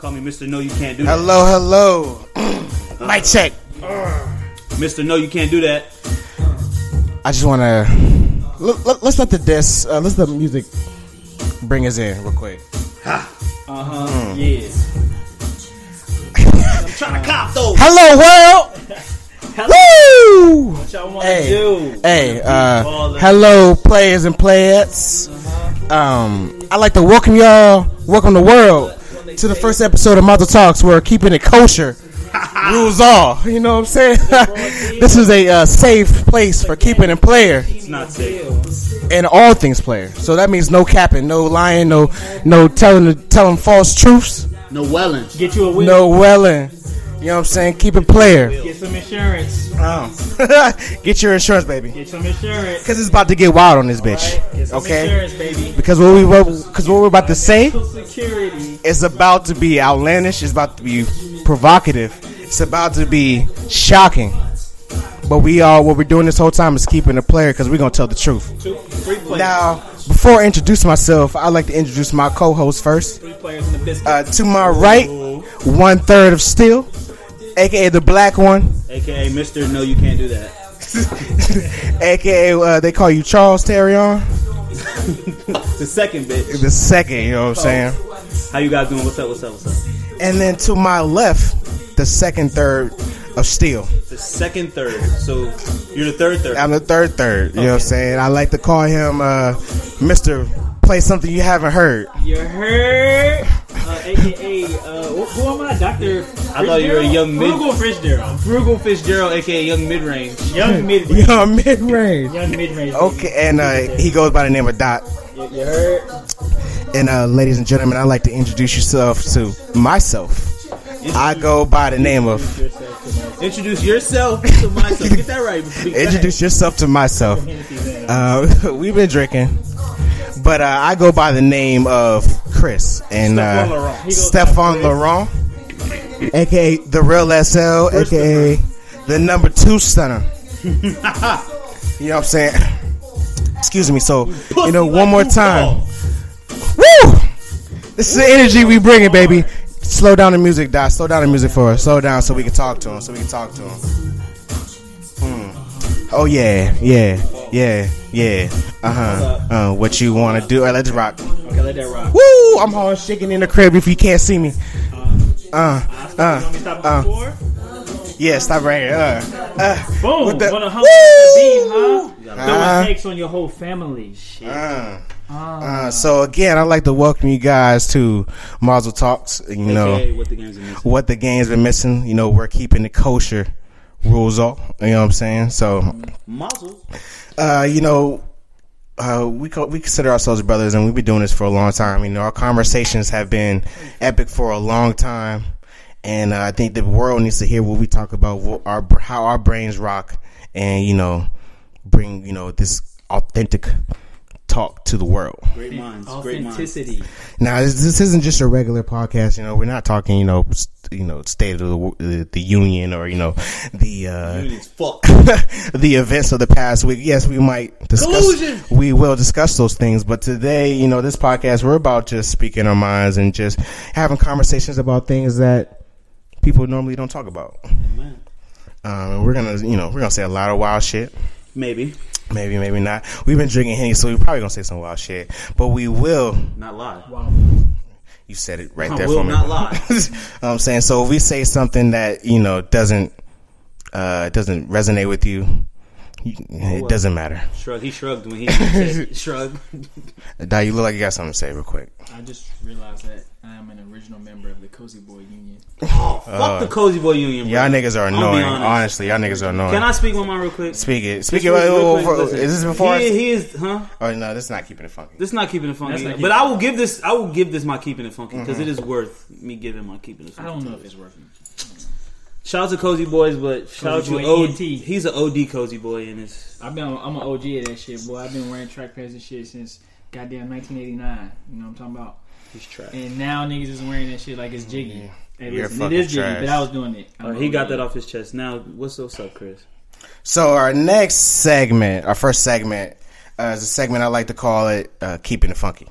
Call me Mr. No, you can't do that. Hello, hello. Mic check. Mr. No, you can't do that. I just want to let, us let the disc, uh, let's let the music bring us in real quick. Uh huh. Yeah. I'm trying to cop those. Hello, world. Woo! What y'all want to Hey, do? hey, uh, hello, players and playettes. Um, I'd like to welcome y'all, welcome the world to the first episode of Mazel Talks, where keeping it kosher rules all. You know what I'm saying? this is a uh, safe place for keeping it player It's not safe. and all things player. So that means no capping, no lying, no no telling telling false truths, No welling. Get you a win. no welling. You know what I'm saying? Keep it player. Get some insurance. Oh. Get your insurance, baby. Get some insurance. Cause it's about to get wild on this bitch. Get some Okay. insurance, baby. Because what we because what we're about to say security. is about to be outlandish. It's about to be provocative. It's about to be shocking. But we all what we're doing this whole time is keeping the player because we're gonna tell the truth. Two. Now, before I introduce myself, I'd like to introduce my co-host first. Three players in the biscuit. Uh, to my right, one third of steel, aka the black one, AKA Mr. No, you can't do that. aka uh, they call you Charles Terrion. The second bitch. The second, you know what I'm saying. How you guys doing? What's up? What's up? What's up? And then to my left, the second third of steel. The second third. So you're the third third. I'm the third third. You know what I'm saying? I like to call him uh, Mr. Play something you haven't heard. You heard? Uh, AKA, uh, who who am I? Dr. I thought you were a young mid- Frugal Fitzgerald. Frugal Fitzgerald, aka Young Mid Range. Young mid range. Yo, mid range. Young mid range. Okay, and uh, he goes by the name of Dot. You, you heard? And uh, ladies and gentlemen, I'd like to introduce yourself to myself. I go by the name of. Introduce yourself to myself. Get that right. Introduce yourself to myself. Uh, we've been drinking, but uh, I go by the name of Chris and Stephon uh, Laurent. He goes Stefan Laurent, aka the real SL, aka the number two stunner. you know what I'm saying? Excuse me. So you know, one more time. Woo! This is the energy we bring it, baby. Slow down the music, Dot. Slow down the music for us. Slow down so we can talk to him. So we can talk to him. Hmm. Oh yeah, yeah, yeah, yeah. Uh huh. Uh, what you want to do? All right, let's rock. Okay, let that rock. Woo! I'm hard shaking in the crib if you can't see me. Uh, me to uh, uh. yeah. Stop right here. Uh, uh, Boom. With the- Wanna hump the beat, huh? Uh-huh. Throwing takes on your whole family. Shit. uh. Uh, so again, I'd like to welcome you guys to Mazel Talks. You know. What the games are missing. what the game's been missing. You know, we're keeping it kosher rules all. You know what I'm saying? So, Mazel. uh, you know, uh, we co- we consider ourselves brothers, and we've been doing this for a long time. You know, our conversations have been epic for a long time, and uh, I think the world needs to hear what we talk about, what our how our brains rock, and you know, bring you know this authentic talk to the world. Great minds. Great minds. Authenticity. Now, this, this isn't just a regular podcast. You know, we're not talking, you know, st- you know, state of the, wo- the the union or you know, the uh, fuck. the events of the past week. Yes, we might discuss. Collusion! We will discuss those things, but today, you know, this podcast we're about just speaking our minds and just having conversations about things that people normally don't talk about. Man. Um, and we're gonna, you know, we're gonna say a lot of wild shit. Maybe. Maybe, maybe not. We've been drinking Henny, so we're probably gonna say some wild shit. But we will Not lie. Wow. You said it right I there for me. not lie. You know what I'm saying so. If we say something that you know doesn't uh, doesn't resonate with you, you it doesn't matter. Shrug. He shrugged when he said shrug. Dad, you look like you got something to say real quick. I just realized that I am an original member of the Cozy Boy Union. Oh, fuck the Cozy Boy Union, bro. Y'all niggas are annoying. honest. Honestly, y'all niggas are annoying. Can I speak one mind real quick? speak it? Speak Just it. real- real oh, quick, for- listen. is this before? He, he is, huh? Oh no, this is not keeping it funky. This is not keeping it funky, That's not but keeping I will give this. I will give this my keeping it funky because Mm-hmm. is worth me giving my keeping it funky. I don't know if it's working. Shout out to Cozy Boys, but shout out to Boy O. ENT. He's an OD Cozy Boy, and it's I've been I'm an OG of that shit, boy. I've been wearing track pants and shit since goddamn 1989. You know what I'm talking about? he's trash. And now niggas is wearing that shit like it's jiggy. Yeah. Hey, You're listen, fucking it is jiggy, but I was doing it. I'm Uh, an he got that off his chest. Now, what's what's up, Chris? So our next segment, our first segment, uh, is a segment I like to call it uh, "Keeping It Funky."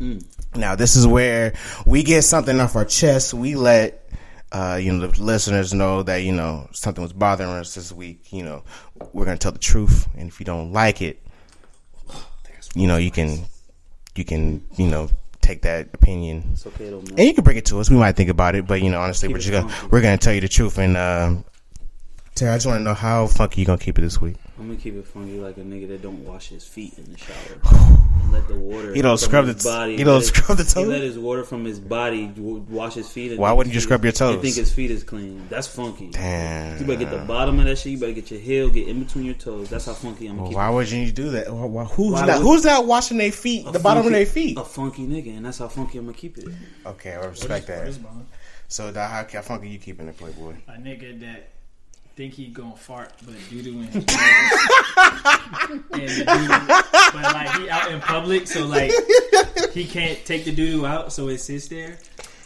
Mm. Now, this is where we get something off our chest. We let, uh, you know, the listeners know that, you know, something was bothering us this week. You know, we're going to tell the truth. And if you don't like it, you know, you can, you can, you know, take that opinion It's okay and you can bring it to us. We might think about it, but you know, honestly, Keep we're just gonna we're gonna tell you the truth. And um, Terry, I just want to know how funky you gonna keep it this week. I'm gonna keep it funky like a nigga that don't wash his feet in the shower and let the water. You don't from scrub his the- body. He don't let it- scrub the toes. He toes? let his water from his body w- wash his feet. And Why wouldn't you scrub your is- toes? and think his feet is clean. That's funky. Damn. You better get the bottom of that shit. You better get your heel, get in between your toes. That's how funky I'm gonna Well, keep why it. would you do that? Why- why- Who's Why not? would- Who's not washing their feet? A The bottom of their feet. A funky nigga, and that's how funky I'm gonna keep it. Okay, I respect that. Where's? So, how, how funky you keeping it, Playboy? A nigga that think he gonna fart, but doo in his but like he out in public, so like he can't take the doo doo out, so it sits there.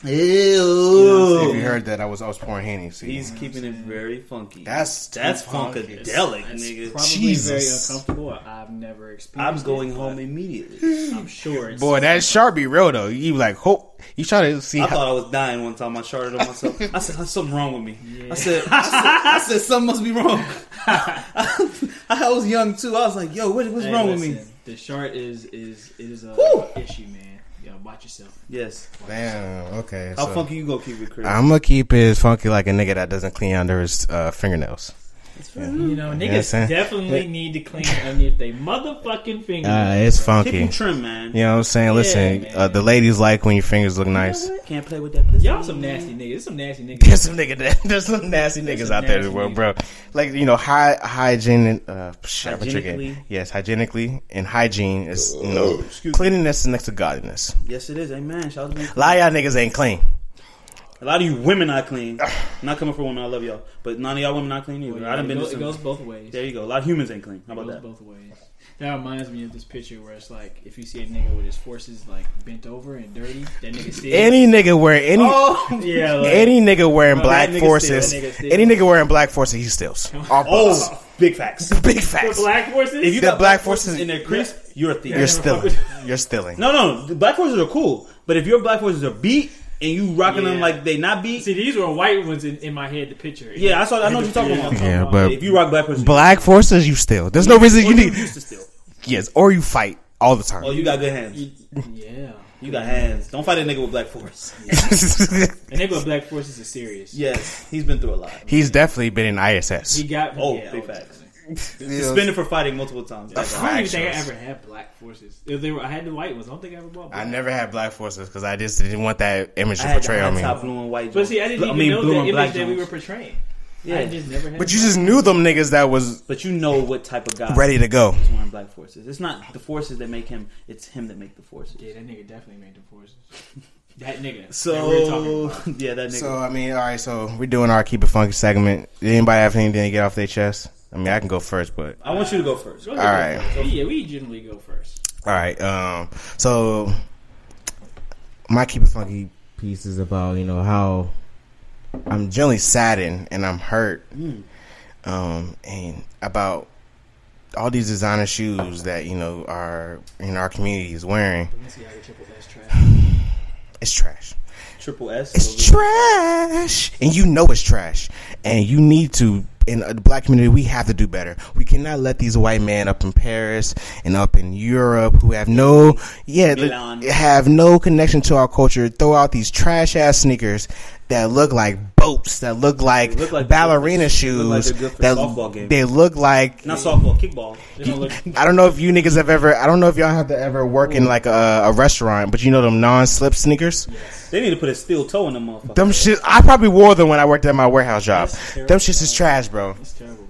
Ew. If you heard that, I was I was pouring Henny. See, He's keeping it very funky. that's that's funky. funkadelic, That's nigga. probably Jesus. very uncomfortable. I've never experienced. I'm going it, home immediately. I'm sure it's Boy, that sharp be real though. You like hope you try to see I how. thought I was dying one time. I charted on myself. I said, "There's something wrong with me." I said, I said, I said, something must be wrong. I was young too. I was like, "Yo, what, what's Hey, wrong with me?" listen, The short is is is a Whew. issue, man. Yo, watch yourself. Yes. Damn. Okay. How so- funky you go keep it, Chris? I'm gonna keep it funky like a nigga that doesn't clean under his uh, fingernails. You know, niggas saying? definitely need to clean underneath they motherfucking fingers. Uh, it's Keep funky. them trim, man. You know what I'm saying? Listen, uh, the ladies like when your fingers look nice. Can't play with that pussy. Y'all some nasty niggas. There's some nasty niggas. There's some nigga that there's some nasty niggas some out there in the world, bro. Like you know, high hygiene. Uh, shit, I'm tricking. Hygienically? Yes, hygienically and hygiene is you Oh, know excuse me. cleanliness is next to godliness. Yes, it is. Amen. Shout out to me. A lot of y'all niggas ain't clean. A lot of you women not clean. not coming for women. I love y'all, but none of y'all women not clean either. Well, I done it, been goes, to it goes both ways. There you go. A lot of humans ain't clean. How It about goes that? both ways. That reminds me of this picture where it's like if you see a nigga with his forces like bent over and dirty, that nigga still. Any nigga wearing any Oh, yeah, like, any nigga wearing oh, Bro, black nigga forces, steal, nigga steal. any nigga wearing black forces, he steals. Oh, All oh, big facts. big the facts. black forces. If you The got black black forces forces- in their crease, you're a thief. You're stealing. You're stealing. No, no, the black forces are cool, but if your black forces are beat and you rocking them like they not beat, See, these were white ones in, in my head. The picture. yeah, I saw. I know what you're talking about. Yeah, but If you rock black forces, black forces, you steal. There's no reason or you you need. used to steal. Yes, or you fight all the time. Oh, you got good hands. Yeah. You got hands. Don't fight a nigga with black force. A nigga with black forces is serious. Yes, he's been through a lot. He's definitely been in ISS. He got. Oh, yeah, big facts. Yeah. Suspended for fighting multiple times. Yeah, I don't even think I ever had black forces. If they were, I had the white ones. I don't think I ever bought. I never had black forces because I just didn't want that image to portray on high me. top blue and white. But see, I didn't Bl- even mean, know blue the image black that we were portraying. Yeah. I just never had. But you just knew them niggas that was But you know what type of guy ready to go. is wearing black forces. It's not the forces that make him. It's him that make the forces. Yeah, that nigga definitely made the forces. that nigga. that we're talking So about. yeah, that nigga. So I mean, all right. So we're doing our keep it funky segment. Did anybody have anything to get off their chest? I mean, I can go first, but I want you to go first. Go All ahead, right. go first. Yeah, we generally go first. all right. Um, so my keep it funky piece is about you know how I'm generally saddened and I'm hurt, um, and about all these designer shoes that you know are in our community is wearing. Balenciaga triple S trash. It's trash. Triple S. It's trash, and you know it's trash, and you need to. In the black community, we have to do better. We cannot let these white men up in Paris and up in Europe who have no, yeah, Milan. have no connection to our culture. Throw out these trash ass sneakers that look like boats, that look like, look like ballerina shoes, good for- they look like that softball they look like Not softball, kickball. Don't look. I don't know if you niggas have ever. I don't know if y'all have to ever work in like a, a restaurant, but you know them non-slip sneakers. They need to put a steel toe in them motherfuckers. Them shit. I probably wore them when I worked at my warehouse job. Them shits is trash, bro. It's terrible,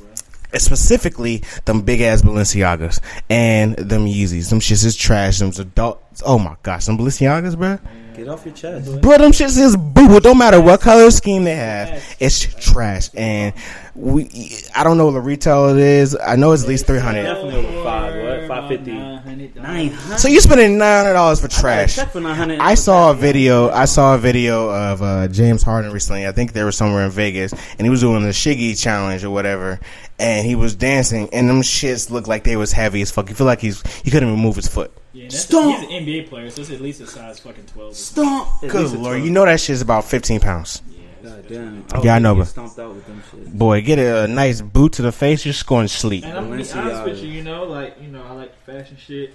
specifically, them big ass Balenciagas and them Yeezys. Them shits is trash. Them adult. Oh my gosh, them Balenciagas, bro. Get off your chest. Bro, them shits is boo. It don't matter what color scheme they have. It's trash. And we, I don't know what the retail it is. I know it's at least three hundred. Definitely over five, what? About 550. $900. So you spending nine hundred dollars for trash. Check for. I saw a video. I saw a video of uh, James Harden recently. I think they were somewhere in Vegas, and he was doing the Shiggy challenge or whatever. And he was dancing, and them shits looked like they was heavy as fuck. You feel like he's he couldn't even move his foot. Yeah, that's Stomp. he's an NBA player, so it's at least a size fucking twelve. Stomp. Good lord, 12. you know that shit's about 15 pounds. Yeah, God damn. Yeah, I know, but- stomped out with them shit. Boy, get a nice boot to the face, you're just going to sleep. And I'm gonna be Balenciaga. honest with you, you know, like you know, I like fashion shit.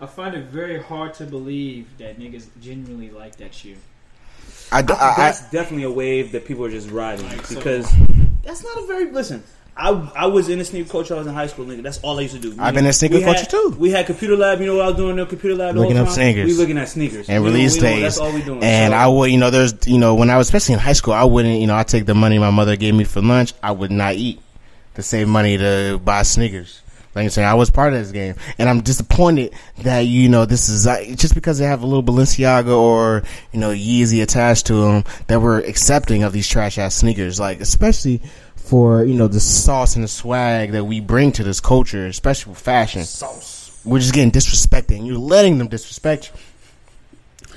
I find it very hard to believe that niggas genuinely like that shoe. I, do- I, I, that's definitely a wave that people are just riding Like, so- because that's not a very listen. I, I was in the sneaker culture. I was in high school, nigga. That's all I used to do. I've been in sneaker We had- culture, too. We had computer lab. You know what I was doing in the computer lab? the Looking up sneakers. We looking at sneakers and We know- release know days. That's all we doing. And So- I would, you know, there's, you know, when I was, especially in high school, I wouldn't, you know, I take the money my mother gave me for lunch, I would not eat to save money to buy sneakers. Like I'm saying, I was part of this game, and I'm disappointed that you know this is just because they have a little Balenciaga or you know Yeezy attached to them that we're accepting of these trash ass sneakers. Like especially for you know the sauce and the swag that we bring to this culture, especially with fashion. sauce. We're just getting disrespected, and you're letting them disrespect you.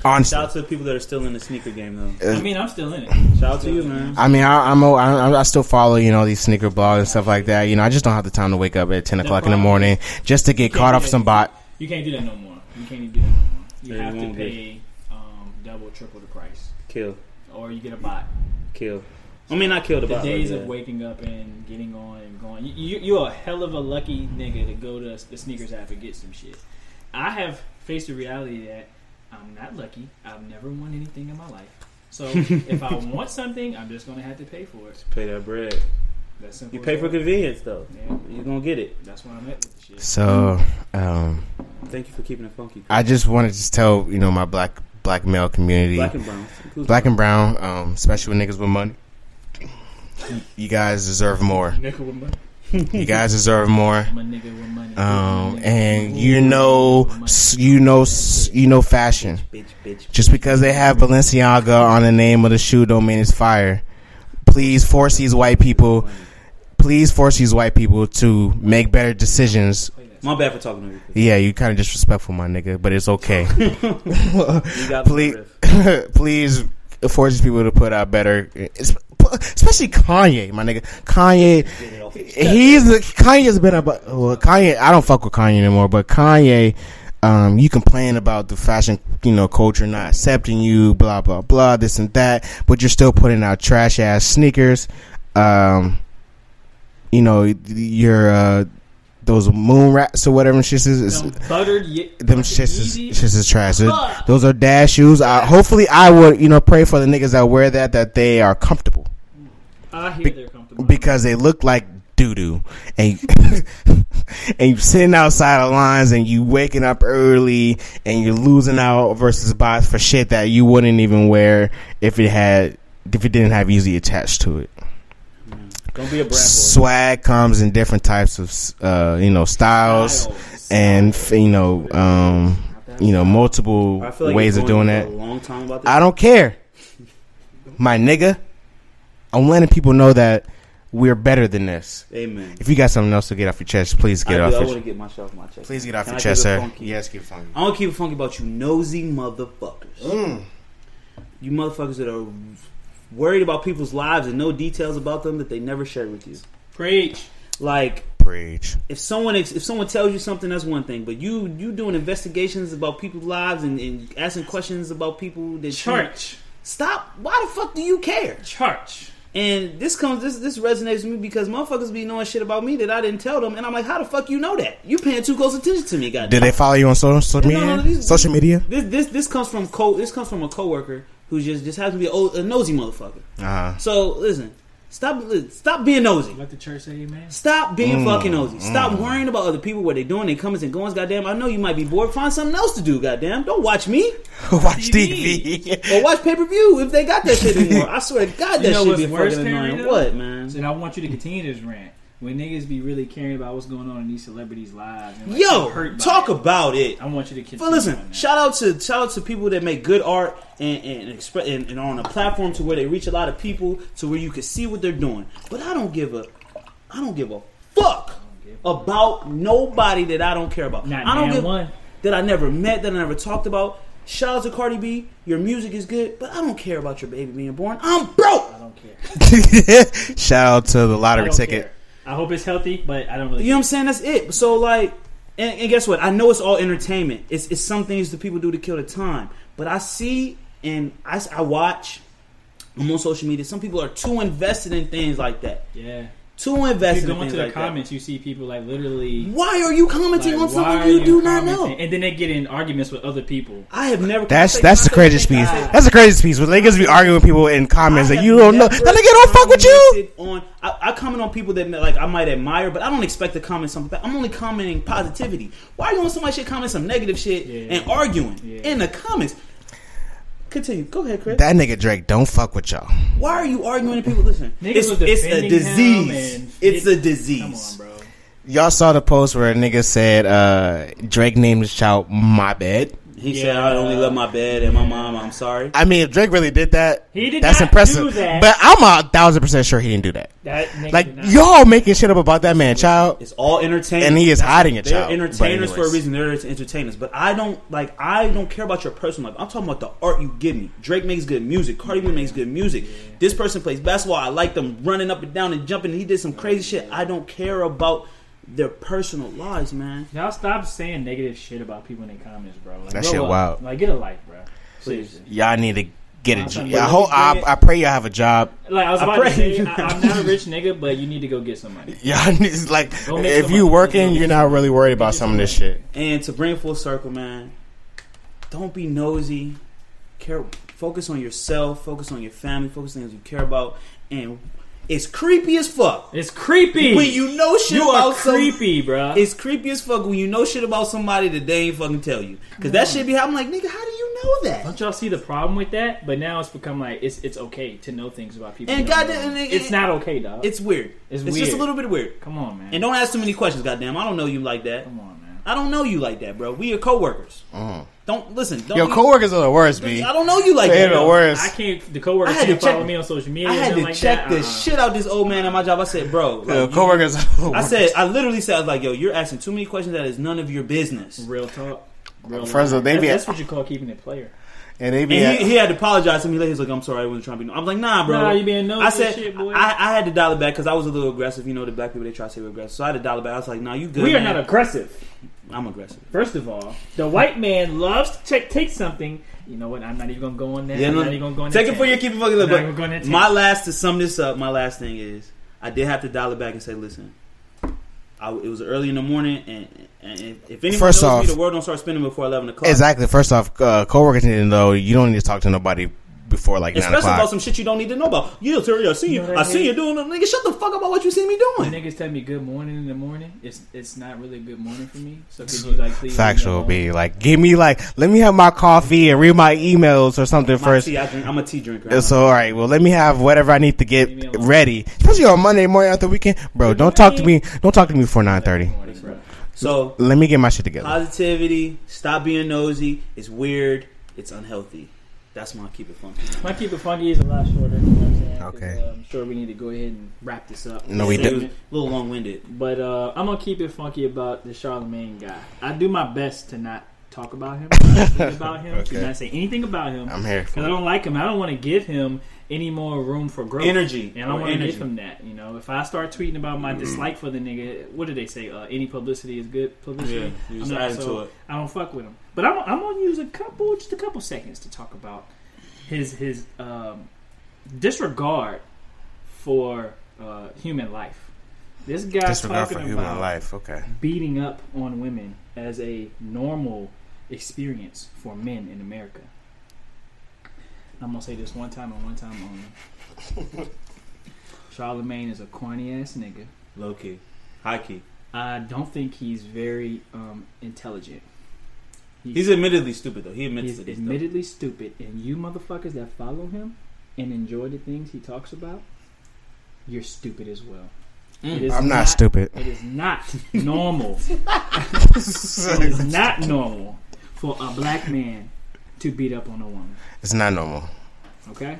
Honestly, Shout out to the people that are still in the sneaker game, though. Uh, I mean, I'm still in it. Shout out to you, man. I mean, I, I'm, a, I, I still follow, you know, these sneaker blogs and stuff like that. You know, I just don't have the time to wake up at 10 o'clock in the morning just to get caught do off some bot. You can't do that no more. You can't even do that no more. You Yeah, have you to pay um, double, triple the price, Kill, or you get a bot. kill. I mean, I killed the, The bot, days but of waking up and getting on and going, you, you, you're a hell of a lucky nigga to go to the sneakers app and get some shit. I have faced the reality that I'm not lucky. I've never won anything in my life. So if I want something, I'm just gonna have to pay for it. Pay that bread. That's simple. You pay for convenience, though. Yeah, You're gonna get it. that's where I'm at with the shit. So, um, Thank you for keeping it funky. I just want to just tell, you know, my black black male community, Black black and brown. Inclusive. and brown, um, especially with niggas with money. You guys deserve more. Nigga with money. You guys deserve more. My nigga with money. Um, and you know, you know, you know, fashion. Bitch, bitch. Just because they have Balenciaga on the name of the shoe don't mean it's fire. Please force these white people. Please force these white people to make better decisions. My bad for talking to you. Yeah, you kind of disrespectful, my nigga, but it's okay. Please, please force these people to put out better, especially Kanye, my nigga. Kanye, he's Kanye's been about. Well, Kanye, I don't fuck with Kanye anymore, but Kanye. Um, you complain about the fashion, you know, culture not accepting you, blah blah blah, this and that, but you're still putting out trash ass sneakers. Um, you know, your uh, those moon rats or whatever shit is. is Them buttered, ye- them shits is, shits is trash. Those- are dash shoes. Uh, hopefully, I would you know pray for the niggas that wear that that they are comfortable I hear they're comfortable. because they look like doo doo, and and you sitting outside of lines and you waking up early and you're losing out versus bots for shit that you wouldn't even wear if it had if it didn't have Yeezy attached to it. Don't be a brand boy. Swag comes in different types of uh, you know styles Styles. and f- you know um, you know multiple like ways of doing that. long time about this. I don't care, my nigga. I'm letting people know that we're better than this. Amen. If you got something else to get off your chest, please get I, it do, off. I want to get myself my chest. please get off Can your I chest, keep sir. funky? Yes, keep it funky. I want to keep it funky about you nosy motherfuckers. Mm. You motherfuckers that are worried about people's lives and know details about them that they never share with you. Preach. Like Preach. if someone if someone tells you something, that's one thing. But you you doing investigations about people's lives and, and asking questions about people that you- Church. stop. Why the fuck do you care? Church. And this comes this this resonates with me because motherfuckers be knowing shit about me that I didn't tell them, and I'm like, how the fuck you know that? You paying too close attention to me, goddamn. Did they follow you on social, social media? no, these- social media? This this this comes from co this comes from a coworker who just just happens to be a, old, a nosy motherfucker. Uh-huh. So listen, stop stop being nosy. Let the church say amen. Stop being Mm, fucking nosy. Stop worrying about other people, what they doing, they comings and goings. Goddamn, I know you might be bored. Find something else to do. Goddamn, don't watch me Watch TV. TV. or watch pay per view if they got that shit anymore. I swear to God, that You know shit what's be worse, fucking annoying. What man? And I want you to continue this rant. When niggas be really caring about what's going on in these celebrities' lives. And like, Yo, talk it. about it. I want you to continue. But listen, shout out to shout out to people that make good art and and, express and, and on a platform to where they reach a lot of people to where you can see what they're doing. But I don't give a I don't give a fuck about nobody that I don't care about. Not I don't damn give one. that I never met, that I never talked about. Shout out to Cardi B. Your music is good, but I don't care about your baby being born. I'm broke. I don't care. Shout out to the lottery ticket. care. I hope it's healthy, but I don't really. You know what I'm saying? That's it. So like, and, and guess what? I know it's all entertainment. It's it's some things that people do to kill the time. But I see and I, I watch. I'm on social media. Some people are too invested in things like that. Yeah. Too If invested you go things into the like comments, you see people like literally. Why are you commenting like, on something are you do not know? And then they get in arguments with other people. I have never. That's I say- that's the say- craziest piece. say- That's the craziest piece. When niggas be arguing with people in comments that have you don't know. never That nigga don't fuck with you. On, I, I comment on people that like I might admire, but I don't expect to comment something. back. I'm only commenting positivity. Why are you on somebody shit comment some negative shit Yeah. and arguing Yeah. in the comments? Continue. Go ahead, Chris. That nigga Drake don't fuck with y'all. Why are you arguing with people? Listen, Niggas it's, it's a disease. It's it- a disease. Come on, bro. Y'all saw the post where a nigga said uh, Drake named his child my bed. He said, "I only love my bed and my mom. I'm sorry." I mean, if Drake really did that, He did that's impressive. that. But I'm a thousand percent sure he didn't do that. That Like y'all making shit up about that man, child. It's all entertainment, And he is hiding a They're child. entertainers for a reason. They're entertainers, but I don't like. I don't care about your personal life. I'm talking about the art you give me. Drake makes good music. Cardi B makes good music. This person plays basketball. I like them running up and down and jumping. He did some crazy shit. I don't care about their personal lives, man. Y'all stop saying negative shit about people in the comments, bro. Like, That grow shit up. wild. Like, get a life, bro. Please. Seriously. Y'all need to get a I'm job. I hope. I, I pray y'all have a job. Like I was I about pray. to say, I, I'm not a rich nigga, but you need to go get some money. Y'all need like if you money. working, you're not really worried about some of this shit. And to bring full circle, man, don't be nosy. Care, focus on yourself. Focus on your family. Focus on things you care about. And it's creepy as fuck It's creepy. when you know shit you about are some- creepy, bro. It's creepy as fuck when you know shit about somebody that they ain't fucking tell you. Cause that shit be. I'm like, nigga, how do you know that? Don't y'all see the problem with that? But now it's become like it's it's okay to know things about people. And you goddamn- know. and- it's not okay, dog. It's weird. It's just weird. a little bit weird. Come on, man. And don't ask too many questions. Goddamn, I don't know you like that. Come on, man. I don't know you like that, bro. We are coworkers. Uh-huh. Don't listen. Don't Yo, be- coworkers are the worst, man. I don't know you like They're that. the worst. I can't. The coworkers I had to can't follow check- me on social media. I had to like check that. the Uh-uh. shit out this old man at my job. I said, bro, like, Yo, you- coworkers. Are the I worst. said, I literally said, I was like, yo, you're asking too many questions that is none of your business. Real talk. Real Friends, of all, life. they That- be- that's what you call keeping it player. And they And he, he had to apologize to me later. He's like, I'm sorry, I wasn't trying to be. No. I'm like, nah, bro. Nah, you being nosy I said, shit, boy. I, I had to dial it back because I was a little aggressive. You know, the black people they try to say we're aggressive, so I had to dial it back. I was like, nah, you good. we are man. not aggressive. I'm aggressive. First of all, the white man loves to take, take something. You know what? I'm not even gonna go on that. Yeah, I'm no, not even gonna go on take it for your tangent. keep it fucking lip. Not even going But to my last to sum this up, my last thing is, I did have to dial it back and say, listen. I, it was early in the morning, and, and if- if anyone First knows off- me, the world don't start spinning before eleven o'clock. exactly. First off, uh, coworkers need to know you don't need to talk to nobody before like nine Especially about some shit you don't need to know about. Yeah, Terry, I see you. You know I I see mean? you doing. it. Nigga, shut the fuck up about what you see me When doing. niggas tell me good morning in the morning, it's it's not really a good morning for me. So could you like please Factual, be like, give me like, let me have my coffee and read my emails or something My first. tea, I drink, I'm a tea drinker. So all right, well, let me have whatever I need to get Leave me alone. ready, especially on Monday morning after the weekend, bro. Don't talk to me. Don't talk to me before nine thirty. Morning, bro. So Let me get my shit together. positivity. Stop being nosy. It's weird. It's unhealthy. That's my keep it funky. My keep it funky is a lot shorter. You know what I'm saying? 'Cause, Okay. uh, I'm sure we need to go ahead and wrap this up. No, we It did. was a little long winded. But uh, I'm gonna keep it funky about the Charlemagne guy. I do my best to not talk about him, about him, Okay. to not say anything about him. I'm here. Because I don't like him. I don't want to give him any more room for growth. Energy. And I don't want to give him that. You know, if I start tweeting about my dislike for the nigga, what do they say? Uh, any publicity is good publicity. Yeah, I'm not- so to it. I don't fuck with him. But I'm, I'm gonna use a couple, just a couple seconds to talk about his his um, disregard for uh, human life. This guy Disregard for talking human about life. Okay. beating up on women as a normal experience for men in America. I'm gonna say this one time and one time only. Charlemagne is a corny ass nigga. Low key. High key. I don't think he's very um, intelligent. He's admittedly stupid though. He admits he's to this. admittedly stupid, and you motherfuckers that follow him and enjoy the things he talks about, you're stupid as well. Mm. I'm not stupid. It is not normal. it is not normal for a black man to beat up on a woman. It's not normal. Okay?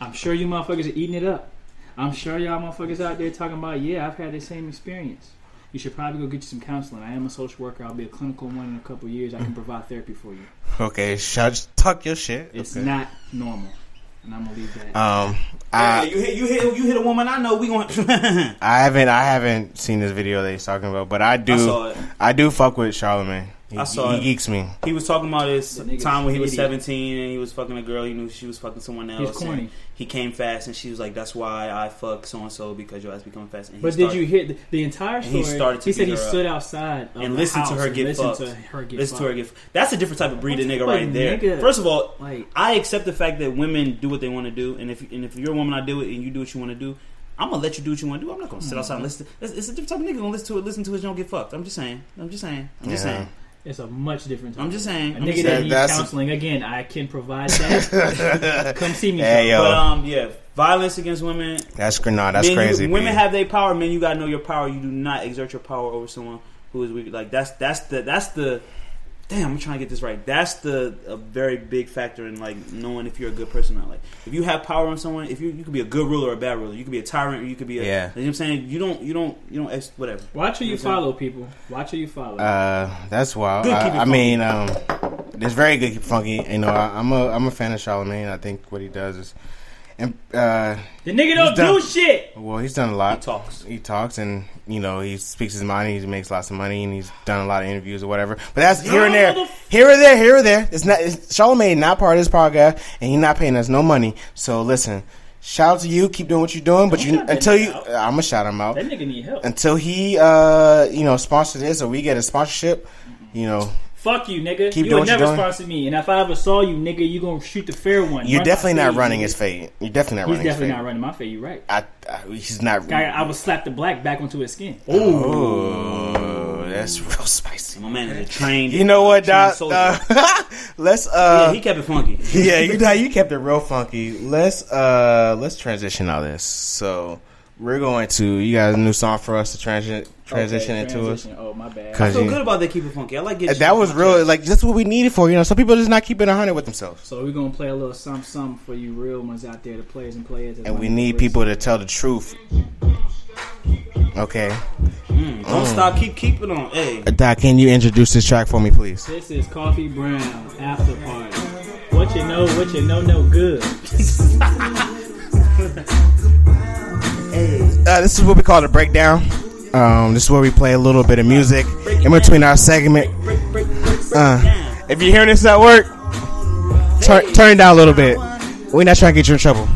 I'm sure you motherfuckers are eating it up. I'm sure y'all motherfuckers out there talking about, yeah, I've had the same experience. You should probably go get you some counseling. I am a social worker. I'll be a clinical one in a couple of years. I can provide therapy for you. Okay, shut. Tuck your shit. It's Okay. not normal. And I'm going to leave that. Um, I, Hey, you hit you hit you hit a woman I know. We going. I haven't I haven't seen this video that he's talking about, but I do I saw it. I do fuck with Charlemagne. He, I saw he it. geeks me. He was talking about his time when he was idiot. 17 and he was fucking a girl. He knew she was fucking someone else. He's corny. He came fast and she was like, "That's why I fuck so and so because your ass be coming fast." And he But started- did you hear the, the entire story? he started to he said he stood outside of and the listen to her get listened fucked. to her get Listen to her fucked. get. That's a different type of breed of nigga right fuck, there. nigga? First of all, Like- I accept the fact that women do what they want to do, and if and if you're a woman, I do it, and you do what you want to do. I'm gonna let you do what you want to do. I'm not gonna sit mm-hmm. outside and listen. To, it's, it's a different type of nigga gonna listen to it. Listen to it, don't get fucked. I'm just saying. I'm just saying. I'm just Yeah. saying. It's a much different. I'm just saying. A I'm nigga just that needs That's- counseling again. I can provide that. Come see me. Hey, yo. But um, yeah, violence against women. That's cr- nah, that's men, you- crazy. women have their power. Men, you gotta know your power. You do not exert your power over someone who is weak. Like that's that's the that's the. Damn, I'm trying to get this right. That's the a very big factor in like knowing if you're a good person or not. Like if you have power on someone, if you you could be a good ruler or a bad ruler, you could be a tyrant or you could be a. Yeah. You know what I'm saying? You don't you don't you don't ex, whatever. Watch who you You know what follow, people. Watch who you follow. Uh, that's wild. Good, I, I mean, um, it's very good, keep funky. You know, I, I'm a I'm a fan of Charlemagne. I think what he does is, and uh, the nigga don't done- do shit. well, he's done a lot. He talks. He talks, and you know, he speaks his mind. He makes lots of money, and he's done a lot of interviews or whatever. But that's here and there, here or there, here or there. It's not it's, Charlemagne not part of this podcast, and he's not paying us no money. So listen, shout out to you. Keep doing what you're doing, but you until you, out. I'm gonna shout him out That nigga need help. until he, uh, you know, sponsor this or we get a sponsorship. You know, Fuck you, nigga. Keep you doing would never doing. sponsor me. And if I ever saw you, nigga, you gonna shoot the fair one. you're Run definitely not fade, running nigga. his fade. You're definitely not He's running his definitely fade. not running my fade. You're right. I, I, he's not. I, I would slap the black back onto his skin. Oh, that's real spicy. My man is a trained. You know what, trained Doc? soldier. Uh, let's yeah, uh, he kept it funky. yeah, you know, you kept it real funky. Let's uh, let's transition all this. So we're going to you got a new song for us to transition transition Okay, into us. Oh my bad. I feel you- good about that. Keep it funky. I like getting that was off real. chest. Like that's what we needed for. You know, some people just not keeping a hundred with themselves, So we're gonna play a little something, something for you real ones out there, the players and players. and we need people to tell the truth. Okay, Mm, don't stop. Keep keeping on. Hey. Doc, can you introduce this track for me, please? This is Koffee Brown After Party. What you know, what you know, no good. Uh, this is what we call the breakdown. Um, this is where we play a little bit of music in between our segment. Uh, if you're hearing this at work, turn turn it down a little bit. We're not trying to get you in trouble.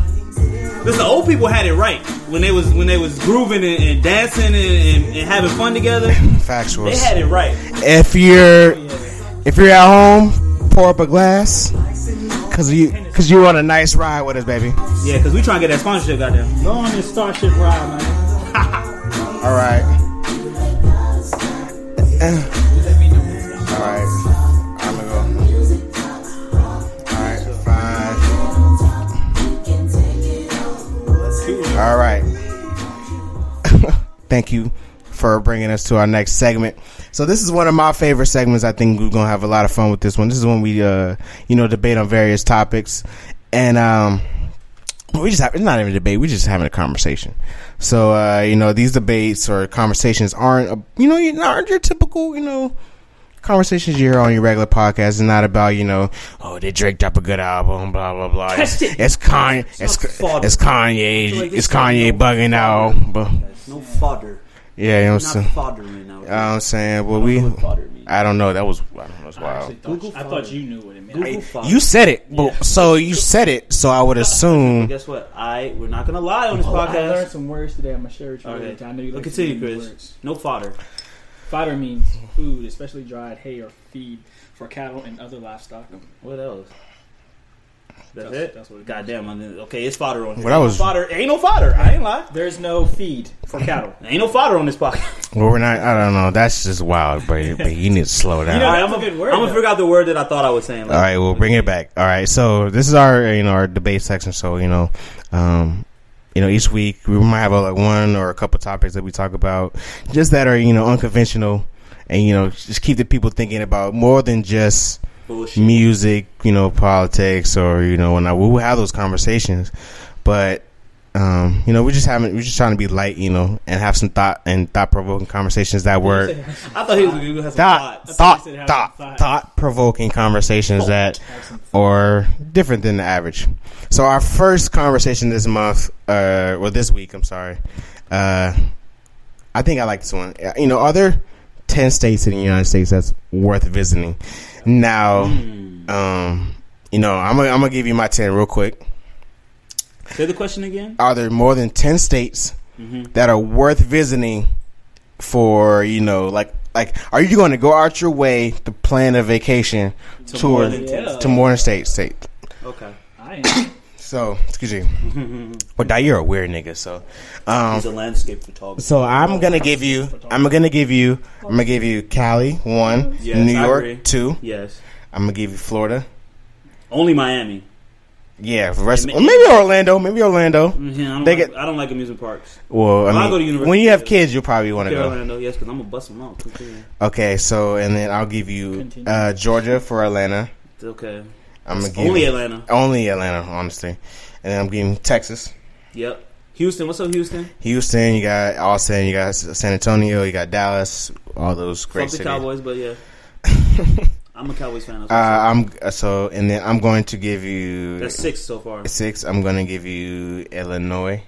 Listen, the old people had it right when they was when they was grooving and, and dancing and, and, and having fun together. Factuals. They had it right. If you're if you're at home, pour up a glass because you because you on a nice ride with us, baby. Yeah, because we trying to get that sponsorship, goddamn. Go on this Starship ride, man. All right. All right. I'm gonna go. All right. Five. All right. Thank you for bringing us to our next segment. So this is one of my favorite segments. I think we're gonna have a lot of fun with this one. This is when we, uh, you know, debate on various topics, and um, we just have it's not even a debate. We're just having a conversation. So uh, you know, these debates or conversations aren't, uh, you know, you aren't your typical, you know. Conversations you hear on your regular podcast is not about you know oh did Drake drop a good album blah blah blah it's, it's Kanye it's, it's Kanye it's Kanye bugging out but No fodder. Yeah you know what I'm saying foddering now. you know what I'm saying well we what. I don't know that was I don't know that's I, wild actually thought, Google I thought you knew what it meant. Google I- you said it but, so you said it so I would assume Guess what? I we're not gonna lie on this Oh, I learned some words today. I'm gonna share with you. Okay. I know you Well, like to continue, learn Chris. words. No fodder. Fodder means food, especially dried hay or feed for cattle and other livestock. What else? That's, That's- it. that's what it Goddamn. I okay, it's fodder on. Here. Well, that was- fodder. Ain't no fodder. I ain't lie. There's no feed for cattle. Ain't no fodder on this podcast. well we're not I don't know that's just wild but, but you need to slow down You know, that's I'm a gonna good word, I'm gonna figure out the word that I thought I was saying. All right, we'll bring it back. All right, so this is our you know our debate section. So you know, um, you know each week we might have a, like one or a couple topics that we talk about, just that are you know unconventional, and you know just keep the people thinking about more than just Bullshit. music, you know, politics, or you know when I we will have those conversations, but Um, you know, we're just having, we're just trying to be light, you know, and have some thought and thought provoking conversations that were I thought he was going to have some thought, thought, you said have thought, thought. thought provoking conversations that Have some are different than the average. So our first conversation this month, uh, or this week, I'm sorry. Uh, I think I like this one. Uh, You know, are there ten states in the United States that's worth visiting? Now, um, you know, I'm gonna, I'm gonna give you my ten real quick. Say the question again. Are there more than ten states that are worth visiting for? You know, like like, are you going to go out your way to plan a vacation To tour more than 10 to more than state state? Okay. I am. So, excuse me. Well, Dai, you're a weird nigga. So, um, He's a landscape photographer. so I'm gonna give you. I'm gonna give you. I'm gonna give you Cali one, Yes, New York two. Yes. I'm gonna give you Florida. Only Miami. Yeah, for rest. Or maybe Orlando. Maybe Orlando. Mhm, I, don't They like, get- I don't like amusement parks. Well, I mean, go to University when you have kids, you'll probably want to go. Orlando, yes, because I'm gonna bust them out. Okay. Okay, so and then I'll give you uh, Georgia for Atlanta. Okay. I'm gonna It's give only you, Atlanta. only Atlanta, honestly, and then I'm giving Texas, Yep. Houston. What's up, Houston? Houston. You got Austin. You got San Antonio. You got Dallas. All those great Fuck the cities. Cowboys, but yeah. I'm a Cowboys fan. Uh. I'm so, and then I'm going to give you That's six so far. six. I'm going to give you Illinois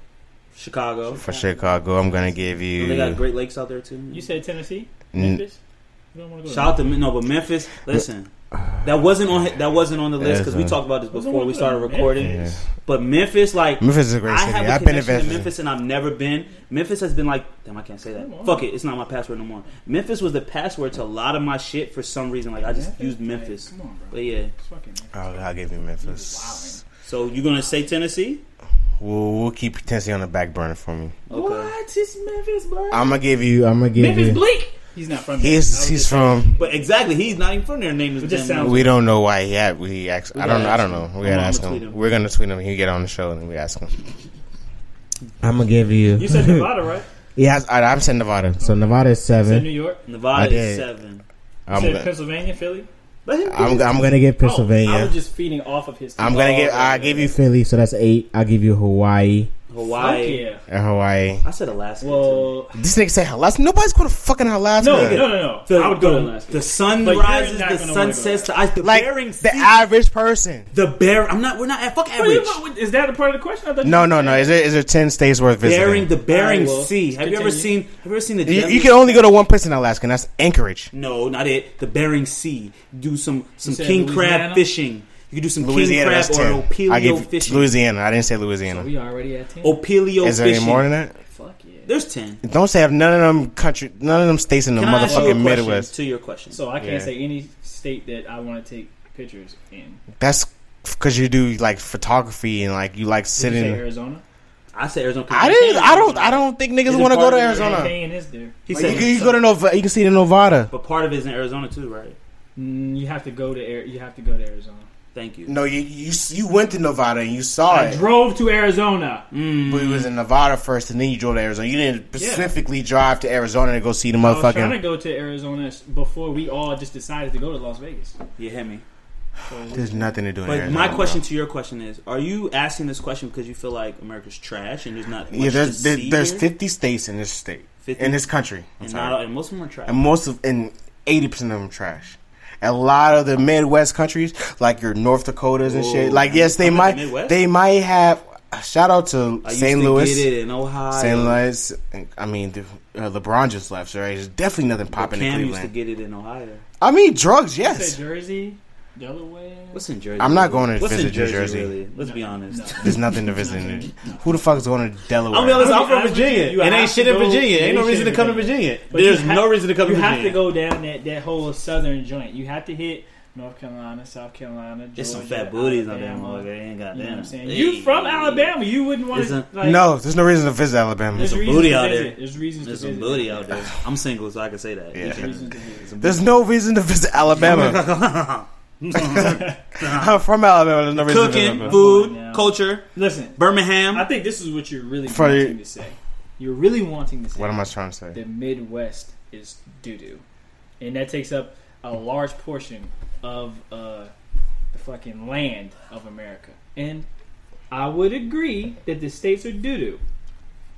Chicago. for Chicago. I'm going to give you. They got Great Lakes out there too. You said Tennessee, N- Memphis. You don't want to go. Shout out to no, but Memphis. Listen, that wasn't on that wasn't on the list because we uh, talked about this before we started recording. Yeah. But Memphis, like Memphis is a great I city. have a I've been to connection to Memphis. Memphis and I've never been. Memphis has been like, damn, I can't say that. Fuck it, it's not my password no more. Memphis was the password to a lot of my shit for some reason. Like I just Memphis? used Like, Memphis. come on, bro. But yeah, It's fucking I'll, I'll give you Memphis. so you're gonna say Tennessee? We'll, we'll keep Tennessee on the back burner for me. Okay. What? It's Memphis, bro. I'm gonna give you. I'm gonna give Memphis you. Bleak. He's not from. there. I He's was he's just saying. from. But exactly, he's not even from there. Name is just sounds- We don't know why he had. We asked. We I don't. gotta I don't know. We gotta ask gonna him. him. We're gonna tweet him. He get on the show and we ask him. I'm gonna give you. You said Nevada, right? Yeah, I, I'm saying Nevada. So Nevada is You said seven. New York. Nevada is seven. You I'm said gonna. Pennsylvania, Philly. I'm, I'm gonna give Oh, I Pennsylvania. was just feeding off of his. I'm gonna Oh, give. I okay. give you Philly, so that's eight. I'll give you Hawaii. Hawaii. Fuck yeah. Hawaii. I said Alaska. too. Well, This nigga say Alaska. Nobody's going to fucking Alaska. no, no, no, no. The, I would go to Alaska. The sun But you're rises, not the gonna sun wanna go sets, the ice, the Like Bering the Sea. average person. the bear. I'm not. We're not at fuck What are you- average. what- Is that a part of the question? I thought No, you no, no. Is there is there ten states worth visiting? Bering, the Bering Alright, well, Sea. Have you ever continue. seen? Have you ever seen the? you, you can only go to one place in Alaska, and that's Anchorage. No, not it. The Bering Sea. Do some some said king Louisiana? crab fishing. You can do some Louisiana, king crab or ten. I opilio give fishing. Louisiana. I didn't say Louisiana. We already at ten. Opilio is there fishing. any more than that? Fuck yeah. There's ten. Don't say have none of them country, none of them states in the Can I ask you a motherfucking question Midwest. To your question. So I can't Yeah. say any state that I want to take pictures in. That's because you do like photography and like you like Did you say sitting. Arizona. I said Arizona. 'cause I didn't. I don't. I don't think niggas it want to go part to of the Arizona. Canyon is there. He Like, said you, can, you go to Nova. You can see the Nevada. But part of it is in Arizona too, right? Mm, you have to go to Air, you have to go to Arizona. Thank you. No, you you you went to Nevada and you saw I it. drove to Arizona. Mm. But it was in Nevada first, and then you drove to Arizona. You didn't Yeah. specifically drive to Arizona to go see the I was trying to go to Arizona before we all just decided to go to Las Vegas. You hit me. So, There's nothing to do in But Arizona. my bro. question to your question is: Are you asking this question because you feel like America's trash and there's not much Yeah, there's to there, see there's here? 50 states in this state, 50? in this country. I'm and, sorry. not, and most of them are trash. and most of and 80 percent of them trash. A lot of the Midwest countries, like your North Dakotas and shit, like yes, they I'm might the they might have. Shout out to I St. Louis. get it in Ohio. St. Louis. I mean, the, uh, LeBron just left, so right? There's definitely nothing popping in Cam used to get it in Ohio. I mean, drugs, you said yes. Jersey, Delaware. What's in Jersey? I'm not going to What's visit in Jersey, New Jersey. Really? Let's be honest. No. There's nothing to visit. in. Who the fuck is going to Delaware? I'm honest. I'm from Virginia. you It ain't shit in Virginia. Ain't no reason to come to Virginia. Virginia. But you There's no reason to come to You have to go down that, that whole southern joint. You have to hit North Carolina, South Carolina. There's some fat booties out there, motherfucker. Ain't got You know what I'm them. saying? You from Alabama? You wouldn't want to like. no, there's no reason to visit Alabama. there's some reasons booty out there. There's reasons There's to some visit. booty out there. I'm single, so I can say that. Yeah. There's reasons to visit. There's no reason to visit Alabama. I'm from Alabama. There's no reason to Cooking, Alabama. food, Come on now. culture, Listen, Birmingham. I think this is what you're really For the- wanting to say. You're really wanting to say What am I trying to say? the Midwest is doo doo, and that takes up a large portion of uh, the fucking land of America. And I would agree that the states are doo doo.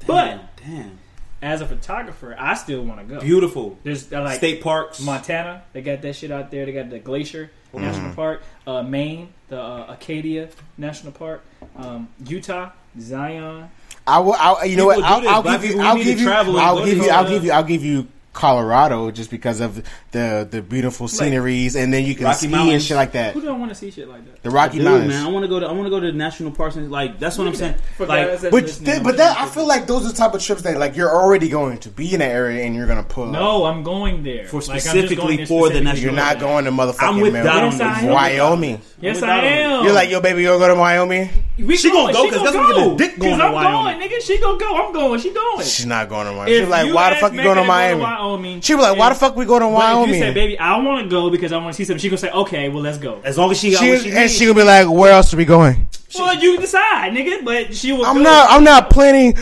But damn, as a photographer, I still want to go. beautiful There's uh, like state parks. Montana, they got that shit out there. They got the Glacier National Park. Uh, Maine, the uh, Acadia National Park. Um, Utah, Zion. I will. I'll, you know what? I'll, this. I'll give you. I'll give you. I'll give you. I'll give you. I'll give you Colorado just because of the the beautiful sceneries, and then you can Rocky ski and shit like that. Who don't want to see shit like that? The Rocky Dude, Mountains. man, I want to go to I want to go to national parks and like that's what I'm saying. For Like, But th- but that I feel like those are the type of trips that like you're already going to be in that area and you're gonna pull up. No, I'm going there For Like, specifically going there for the national- You're not going to motherfucking I'm with Mil- Yes, I this. am. Wyoming. Yes, I'm I with that am. You're like, yo, baby, you gonna go to Wyoming? we She gonna go, she 'cause gonna that's gonna get go. dick going 'Cause to I'm Wyoming. going, nigga. She gonna go. I'm going. She going. She's not going to Wyoming. She's like, why the fuck you going to Miami? Wyoming, She would be like, why the fuck we going to But if Wyoming? you say, baby, I want to go because I want to see something, she gonna say, okay, well, let's go. as long as she got She, what she and needs. she gonna be like, where else are we going? Well, you decide, nigga. But she will. I'm go. not. I'm not planning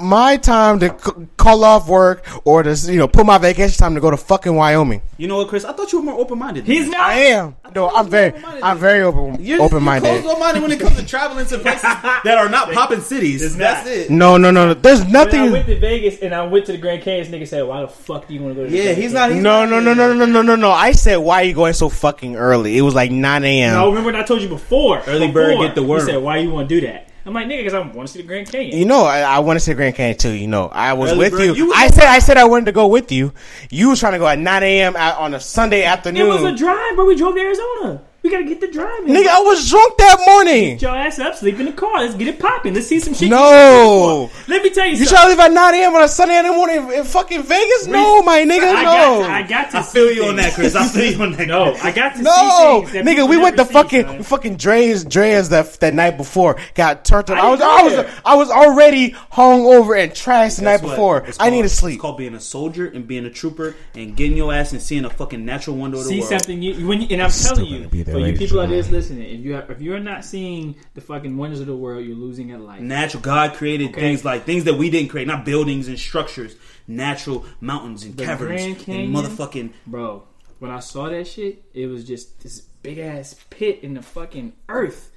my time to c- call off work or to you know put my vacation time to go to fucking Wyoming. you know what, Chris? I thought you were more open minded. He's not. I am. No, I'm very. I'm very open. Open minded. minded when it comes to traveling to places that are not popping cities. It's That's not. it. No, no, no. no. There's When I went to Vegas and I went to the Grand Canyon, nigga said, "Why the fuck fuck do you want to go? To yeah, he's not. He's no, not no, no, no, no, no, no, no. I said why are you going so fucking early? It was like nine a.m. No, remember what I told you before. Early before, bird get the worm. You said why you want to do that? I'm like nigga because I want to see the Grand Canyon. You know, I, I want to see the Grand Canyon too. You know, I was early with bird, you. you was I said I said I wanted to go with you. You was trying to go at nine a.m. on a Sunday afternoon. It was a drive, but we drove to Arizona. We gotta get the drive. in. Nigga, I was drunk that morning. Get your ass up, sleep in the car. Let's get it popping. Let's see some shit. No. Let me tell you, You something. trying to leave at 9 a.m. on a Sunday morning in, in fucking Vegas? No, my nigga, I no. got, I got to I feel see you on that, Chris. I feel you on that. No, I got to No, see things nigga, we went to never see, fucking son. fucking Dre's Dre's that that night before. Got turned up. I I was didn't I was there. I was already hungover and trashed the night what? before. It's I called- need to It's sleep. called being a soldier and being a trooper and getting your ass and seeing a fucking natural wonder of the see world. something you when you, and I'm telling you be there, for you ladies people out and there listening if you have, if you're not seeing the fucking wonders of the world you're losing at life Natural God created Okay. things like things that we didn't create, not buildings and structures, natural mountains and The caverns Grand and motherfucking. bro when I saw that shit it was just this big ass pit in the fucking earth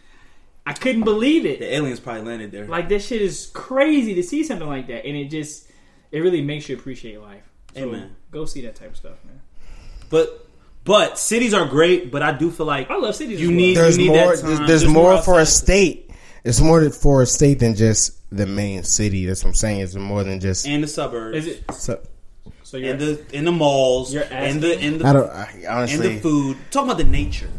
I couldn't believe it The aliens probably landed there. like that shit is crazy to see something like that and it just it really makes you appreciate life so Amen. go see that type of stuff man But but cities are great, but I do feel like I love cities You well. need- There's need more. that There's, time. there's There's more more for a state. It's more for a state than just the main city. That's what I'm saying. It's more than just. and the suburbs, is it So, so you're and the in the malls, You're and the in and I the don't. I, and honestly, the food. Talking about the nature.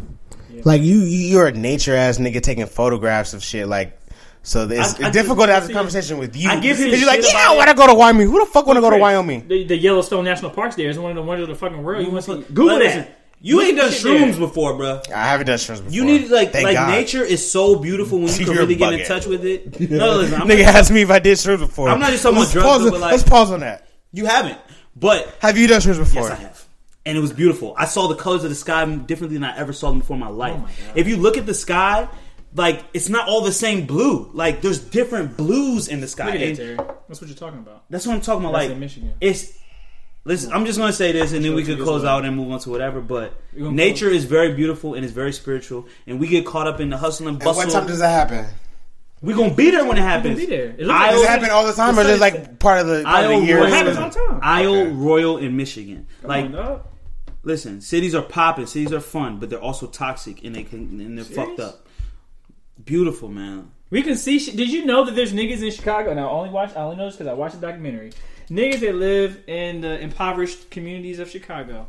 like you, you're a nature ass nigga taking photographs of shit. Like, so it's I- I difficult to have a conversation with you. I give him Because you're like, yeah, I want to go to Wyoming. Who the fuck want to go to Wyoming? The, the Yellowstone National Parks there is one of the wonders of the fucking world. You want to see? Google that. You ain't done shrooms there. before, bro. I haven't done shrooms before. You need like Thank like God. nature is so beautiful when you can You're really get in touch with it. No, listen, I'm Nigga asked me if I did shrooms before. I'm not just talking let's about drugs, Pause, on- but, like- let's pause on that. you haven't, but Have you done shrooms before? yes, I have, and it was beautiful. I saw the colors of the sky differently than I ever saw them before in my life. Oh my God. if you look at the sky. Like it's not all the same blue. Like there's different blues in the sky. Look at And that, Terry. That's what you're talking about. that's what I'm talking about. That's like in Michigan. it's listen i'm just going to say this and then we could close out and move on to whatever but You gonna nature is very beautiful and it's very spiritual and we get caught up in the hustle and And bustle what time does that happen? we're going to be there when it You happens can be there. It looks like Does it owe- happen all the time, or the just like part of the, part of the year? It happens all the time. Isle Okay. Royale in Michigan. Come like, on, dog. listen, cities are popping, cities are fun, but they're also toxic and they can and they're Serious? fucked up. Beautiful, man. We can see. Did you know that there's niggas in Chicago? And I only watch. I only know this because I watched the documentary. Niggas that live in the impoverished communities of Chicago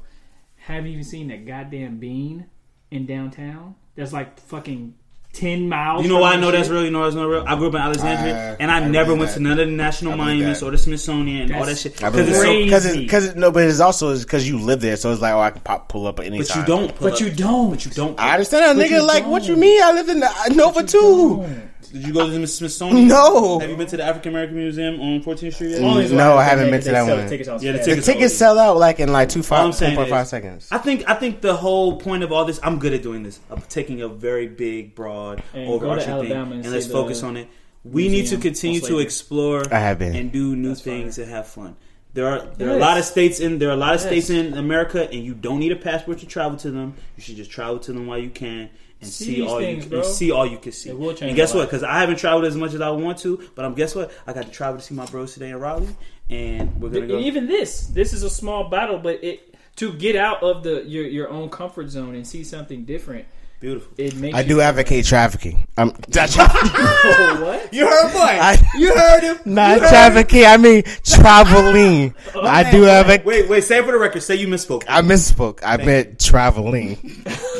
haven't even seen that goddamn bean in downtown. That's like fucking ten miles. You know from why I know that's shit. real? You know that's not real? I grew up in Alexandria, Uh, and I, I never went that. to none of the national I monuments or the Smithsonian and all that shit. Because it's so, Crazy. because it, because it, no, but it's also because you live there, so it's like oh, I can pop pull up at any but time. you don't. But up. you don't. But you don't. I understand that, But nigga. you Like, what you mean? I live in the, Nova too. Did you go to the Smithsonian? No. Have you been to the African American Museum on 14th Street yet? Mm. No, I haven't they- been to that sell one. Tickets on Yeah, the sale. The tickets- tickets sell out like in like two All five, I'm saying 2.5 is- seconds. I think I think the whole point of all this, I'm good at doing this. I'm taking a very big, broad, And go overarching thing, and and let's focus on it. We need to continue to explore I have been. and do new That's things fire. and have fun. There are there are a lot of states in there are a lot of Yes. states in America, and you don't need a passport to travel to them. You should just travel to them while you can and See see, all things, you bro. and see all you can see. It will change and guess what? Because I haven't traveled as much as I want to, but I'm guess what? I got to travel to see my bros today in Raleigh, and we're gonna And go. even this, this is a small battle, but it to get out of the your your own comfort zone and see something different. Beautiful. It makes I do advocate trafficking. Um, not Oh, what? You heard what? I- you heard him. not trafficking. I mean traveling. I do have a. Wait, wait. Say it for the record. Say you misspoke. I misspoke. I meant traveling.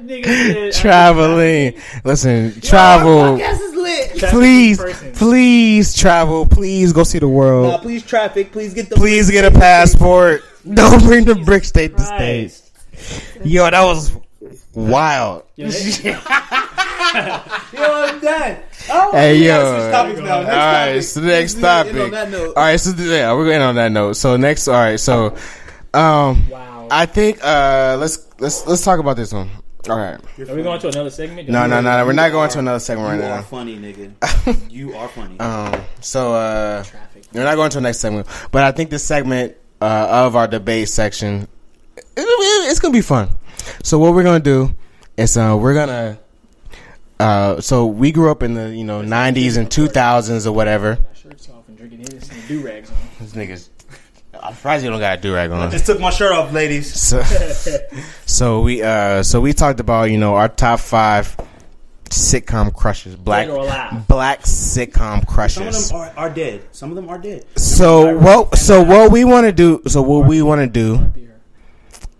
Nigga Traveling. Listen, travel. is. Please, please travel. Please go see the world. please traffic. Please get the. Please get a passport. Don't bring the brick state to state. Yo, that was wild. Yo, I'm done. Oh, Hey yo. gotta switch topics now. All right, so the next topic. on that note. All right, so yeah, we're going on that note. So next, all right, so um, wow. I think uh, let's let's let's talk about this one. All right. Are we going to another segment? No, no, no, no. We're not going to another segment right now. You are funny, nigga. you are funny. Um, so uh, Traffic. we're not going to the next segment, but I think this segment uh, of our debate section, it, it- it's gonna be fun. So what we're gonna do is uh, we're gonna. Uh, so we grew up in the you know '90s and 2000s or whatever. My shirt's off and drinking Hennessy do rags on. These niggas, I'm surprised you don't got a do rag I on. just took my shirt off, ladies. So, so we uh, so we talked about you know our top five sitcom crushes, black Dead or alive. black sitcom crushes. Some of them are, are dead. Some of them are dead. So what? So what we want to do? So what we want to do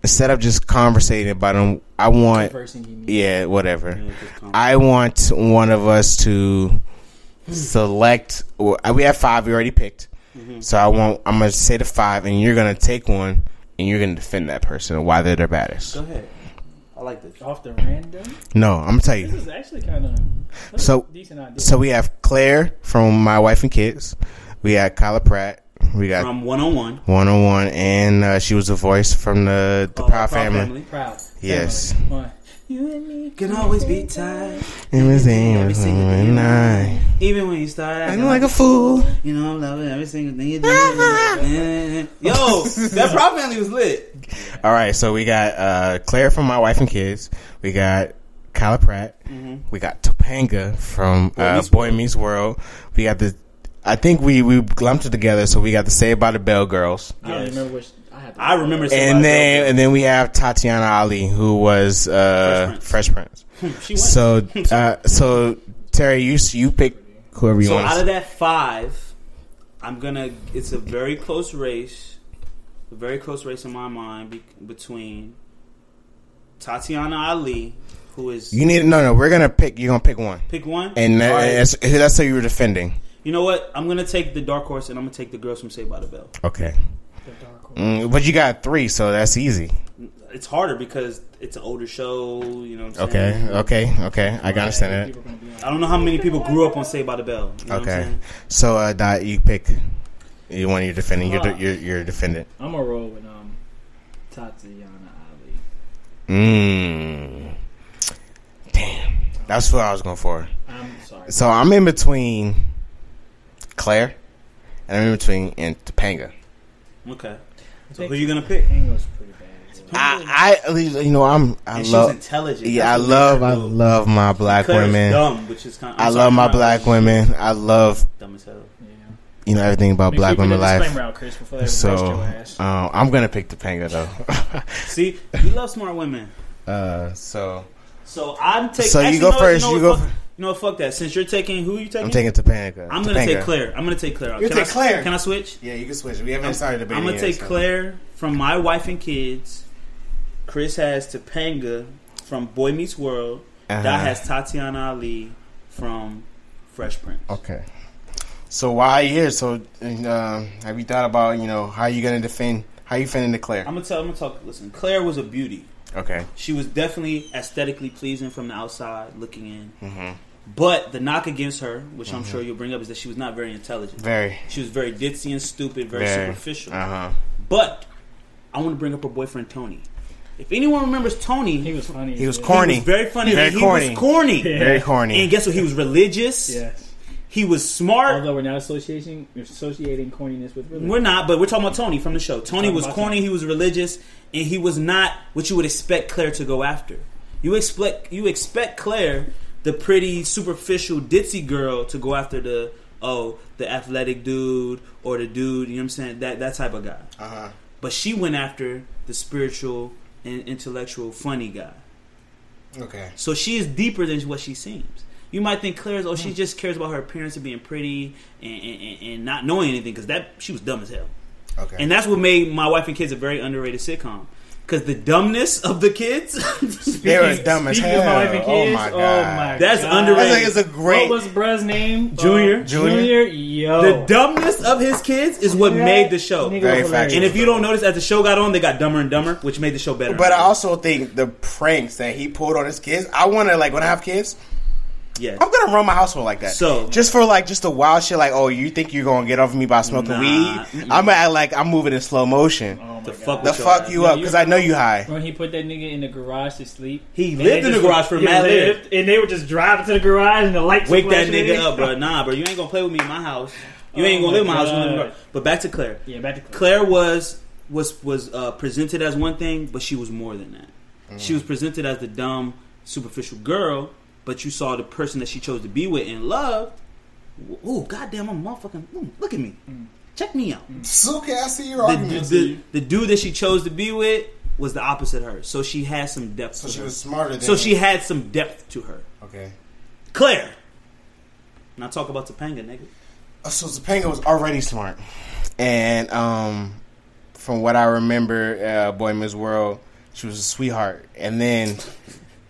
instead of just conversating about them, I want person you meet. yeah, whatever. Yeah, just calm. I want one of us to select. We have five. We already picked. Mm-hmm. So I want. I'm gonna say the five, and you're gonna take one, and you're gonna defend that person and why they're the baddest. Go ahead. I like this. Off the random. No, I'm gonna tell you. This is actually kind of So- decent idea. So we have Claire from My Wife and Kids. We got Kyla Pratt. We got From one on one. one on one, and uh, she was the voice from the the Proud Family. proud. Yes. Family. One. You and me Can always be tied, It was every single day. of your night. Even when you start acting I'm like a fool. You know, I'm loving every single thing you do. Yo, that Proud Family was lit. All right, so we got uh, Claire from My Wife and Kids. We got Kyla Pratt. We got Topanga from uh, Meets Boy Meets World. We got the. I think we we lumped it together, so we got the Saved by the Bell Girls, I don't remember which. I, I remember and then Bell and then we have Tatyana Ali, who was uh, Fresh Prince. She went. So uh, so Terry, you you pick whoever you So want. out of that five, I'm gonna. It's a very close race, a very close race in my mind be, between Tatyana Ali, who is you need no no. We're gonna pick. You're gonna pick one, pick one, and that, All right. that's, that's how you were defending. you know what? I'm gonna take the dark horse, and I'm gonna take the girls from Saved by the Bell. Okay, The dark horse. Mm, but you got three, so that's easy. It's harder because it's an older show. You know. What I'm Okay, saying? okay, okay. I can understand that. People gonna be like, I don't know how many people grew up on Saved by the Bell. You know what I'm Okay, so uh, Dot, you pick. You want your defending. You're, you're you're defendant. I'm gonna roll with um Tatyana Ali. Mmm. Damn, that's what I was going for. I'm sorry. So I'm in between Claire, and I'm in between and Topanga. Okay. I So think who you gonna pick? Tango's pretty bad. as well. I, I, you know, I'm, I And she's love, intelligent. yeah, I love, I love my black Claire's women. Dumb, which is kind. I love my black women. I love, Dumb as hell. Yeah. you know, everything about Make black sure women life. out, Chris, So, ass. um, I'm gonna pick Topanga though. See, we love smart women. uh, so So I'm taking. So you go know what- first, know you go fuck- fir- You know what? Fuck that. Since you're taking, who are you taking? I'm taking Topanga. I'm gonna Topanga. take Claire. I'm gonna take Claire. You Can take I, Claire. Can I switch? Yeah, you can switch. We haven't started debating. I'm gonna yet, take so. Claire from My Wife and Kids. Chris has Topanga from Boy Meets World. Uh-huh. That has Tatyana Ali from Fresh Prince. Okay. So why are you here? So uh, have you thought about you know how you gonna defend? How you defending the Claire? I'm gonna tell. I'm gonna talk. Listen, Claire was a beauty. Okay. She was definitely aesthetically pleasing from the outside looking in. Mm-hmm. But the knock against her, which I'm sure you'll bring up, is that she was not very intelligent. Very. She was very ditzy and stupid, very, Very. superficial. Uh huh. But I want to bring up her boyfriend Tony. If anyone remembers Tony, He was funny. He was as corny. he was very funny. Very he corny. was corny. Yeah. Very corny. And guess what? He was religious. Yes. He was smart. Although we're not associating associating corniness with religion. We're not, but we're talking about Tony from the show. Tony was corny. Tony. He was religious, and he was not what you would expect Claire to go after. You expect you expect Claire, the pretty superficial ditzy girl, to go after the oh the athletic dude or the dude. You know what I'm saying? That that type of guy. Uh huh. But she went after the spiritual and intellectual funny guy. Okay. So she is deeper than what she seems. You might think Claire's oh she just cares about her appearance and being pretty and, and, and- and not knowing anything because that she was dumb as hell. Okay. And that's what made My Wife and Kids a very underrated sitcom. Because the dumbness of the kids, they were dumb as Speaking of hell. my wife and Oh kids, my oh god. my That's God. underrated. I think it's a great. What was bruh's name? Junior. Uh, Junior. Junior. Yo. the dumbness of his kids is what Yeah. made the show. Very was hilarious. And if you don't notice, as the show got on, they got dumber and dumber, which made the show better. But I also think the pranks that he pulled on his kids. I want to like when I have kids. Yeah, I'm gonna run my household like that. So- just for like just the wild shit, like oh, you think you're gonna get off of me by smoking Nah, weed? I'm gonna act like I'm moving in slow motion. Oh my the God. fuck, the fuck you up because I know you high. When he put that nigga in the garage to sleep, He lived in the garage for he mad lived, and they were just driving to the garage and the lights Wake that nigga up, bro. Nah, bro, you ain't gonna play with me in my house. You Oh ain't gonna live in my house. You gonna in my house. But back to Claire. Yeah, back to Claire. Claire was was was uh, presented as one thing, but she was more than that. She was presented as the dumb, superficial girl, but you saw the person that she chose to be with and loved. Ooh, goddamn, I'm motherfucking. Ooh, look at me. Check me out. It's okay. I see your The, argument. the, the dude that she chose to be with was the opposite of her, so she had some depth. so to she her. was smarter than. so she had some depth to her. Okay. Claire. Now talk about Topanga, nigga. Uh, So Topanga was already smart, and um, from what I remember, uh, Boy Meets World, she was a sweetheart. And then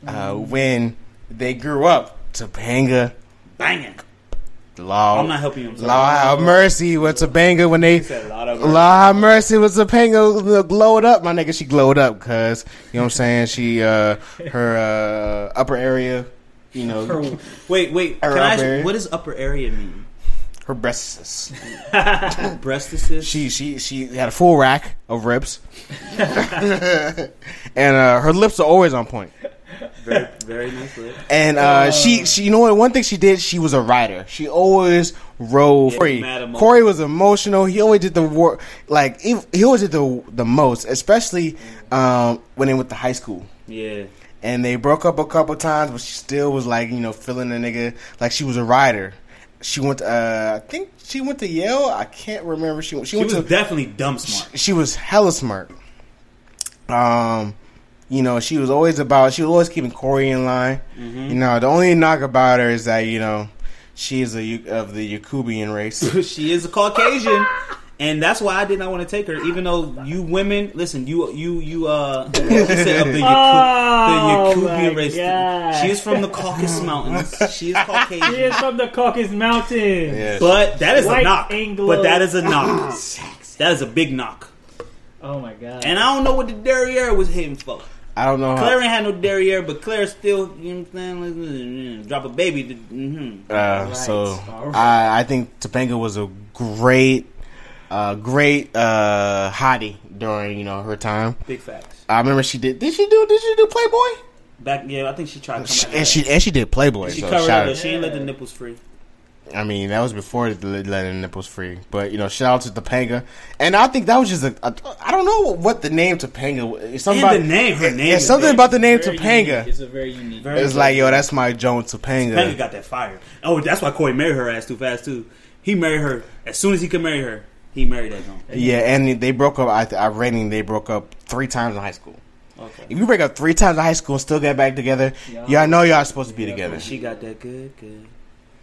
uh, when they grew up, Topanga, Banging. Law, I'm not helping you. I'm. Law have mercy with Topanga when they. said a of Law have mercy with Topanga glowed up, my nigga. She glowed up because you know what I'm saying. She uh her uh upper area, you know, her, Her- wait, wait. Can I ask, area. what does upper area mean? Her breasts. Breastises? She she she had a full rack of ribs, and uh, her lips are always on point. Very, very nice. And uh, she she you know what? One thing she did, she was a writer. She always wrote. Corey. Corey was emotional. He always did the work. Like he, he always did the the most, especially um, when they went to high school. Yeah. And they broke up a couple times, but she still was like you know feeling the nigga like she was a writer. She went. To, uh, I think she went to Yale. I can't remember. She went. She, She went was to definitely dumb smart. she was hella smart. Um, you know, she was always about. She was always keeping Corey in line. Mm-hmm. You know, the only knock about her is that you know she is a of the Yakubian race. she is a Caucasian. And that's why I did not want to take her, even though you women, listen, you you you uh, said of the, Yaku- Oh, the Yakubian race. God. She is from the Caucasus Mountains. She is Caucasian. She is from the Caucasus Mountains. Yeah. But that is a White knock. Anglo- But that is a knock. that is a big knock. Oh my god. And I don't know what the derriere was hitting for. I don't know. Claire How, ain't had no derriere, but Claire still, you know what I'm saying? Drop a baby. To, mm-hmm. uh, so Alright. I I think Topanga was a great, uh, great uh, hottie during you know her time. Big facts. I remember she did. Did she do? Did she do Playboy? Back, yeah, I think she tried to come She, back. and she and she did Playboy. she so covered shout up, but out- she ain't let the nipples free. I mean, that was before the letting nipples free. But you know, shout out to Topanga, and I think that was just a. a I don't know what the name Topanga. was. It's something And about the name, her name. It's something very- about the name Very Topanga. unique. It's a very unique. Very- It's like, yo, that's my Joan Topanga. Topanga got that fire. Oh, that's why Corey married her ass too fast too. He married her as soon as he could marry her. He married that joint. Yeah, and they broke up. I, I rating they broke up three times in high school. Okay. If you break up three times in high school and still get back together, Yeah. y'all know y'all supposed to be together. She got that good, good.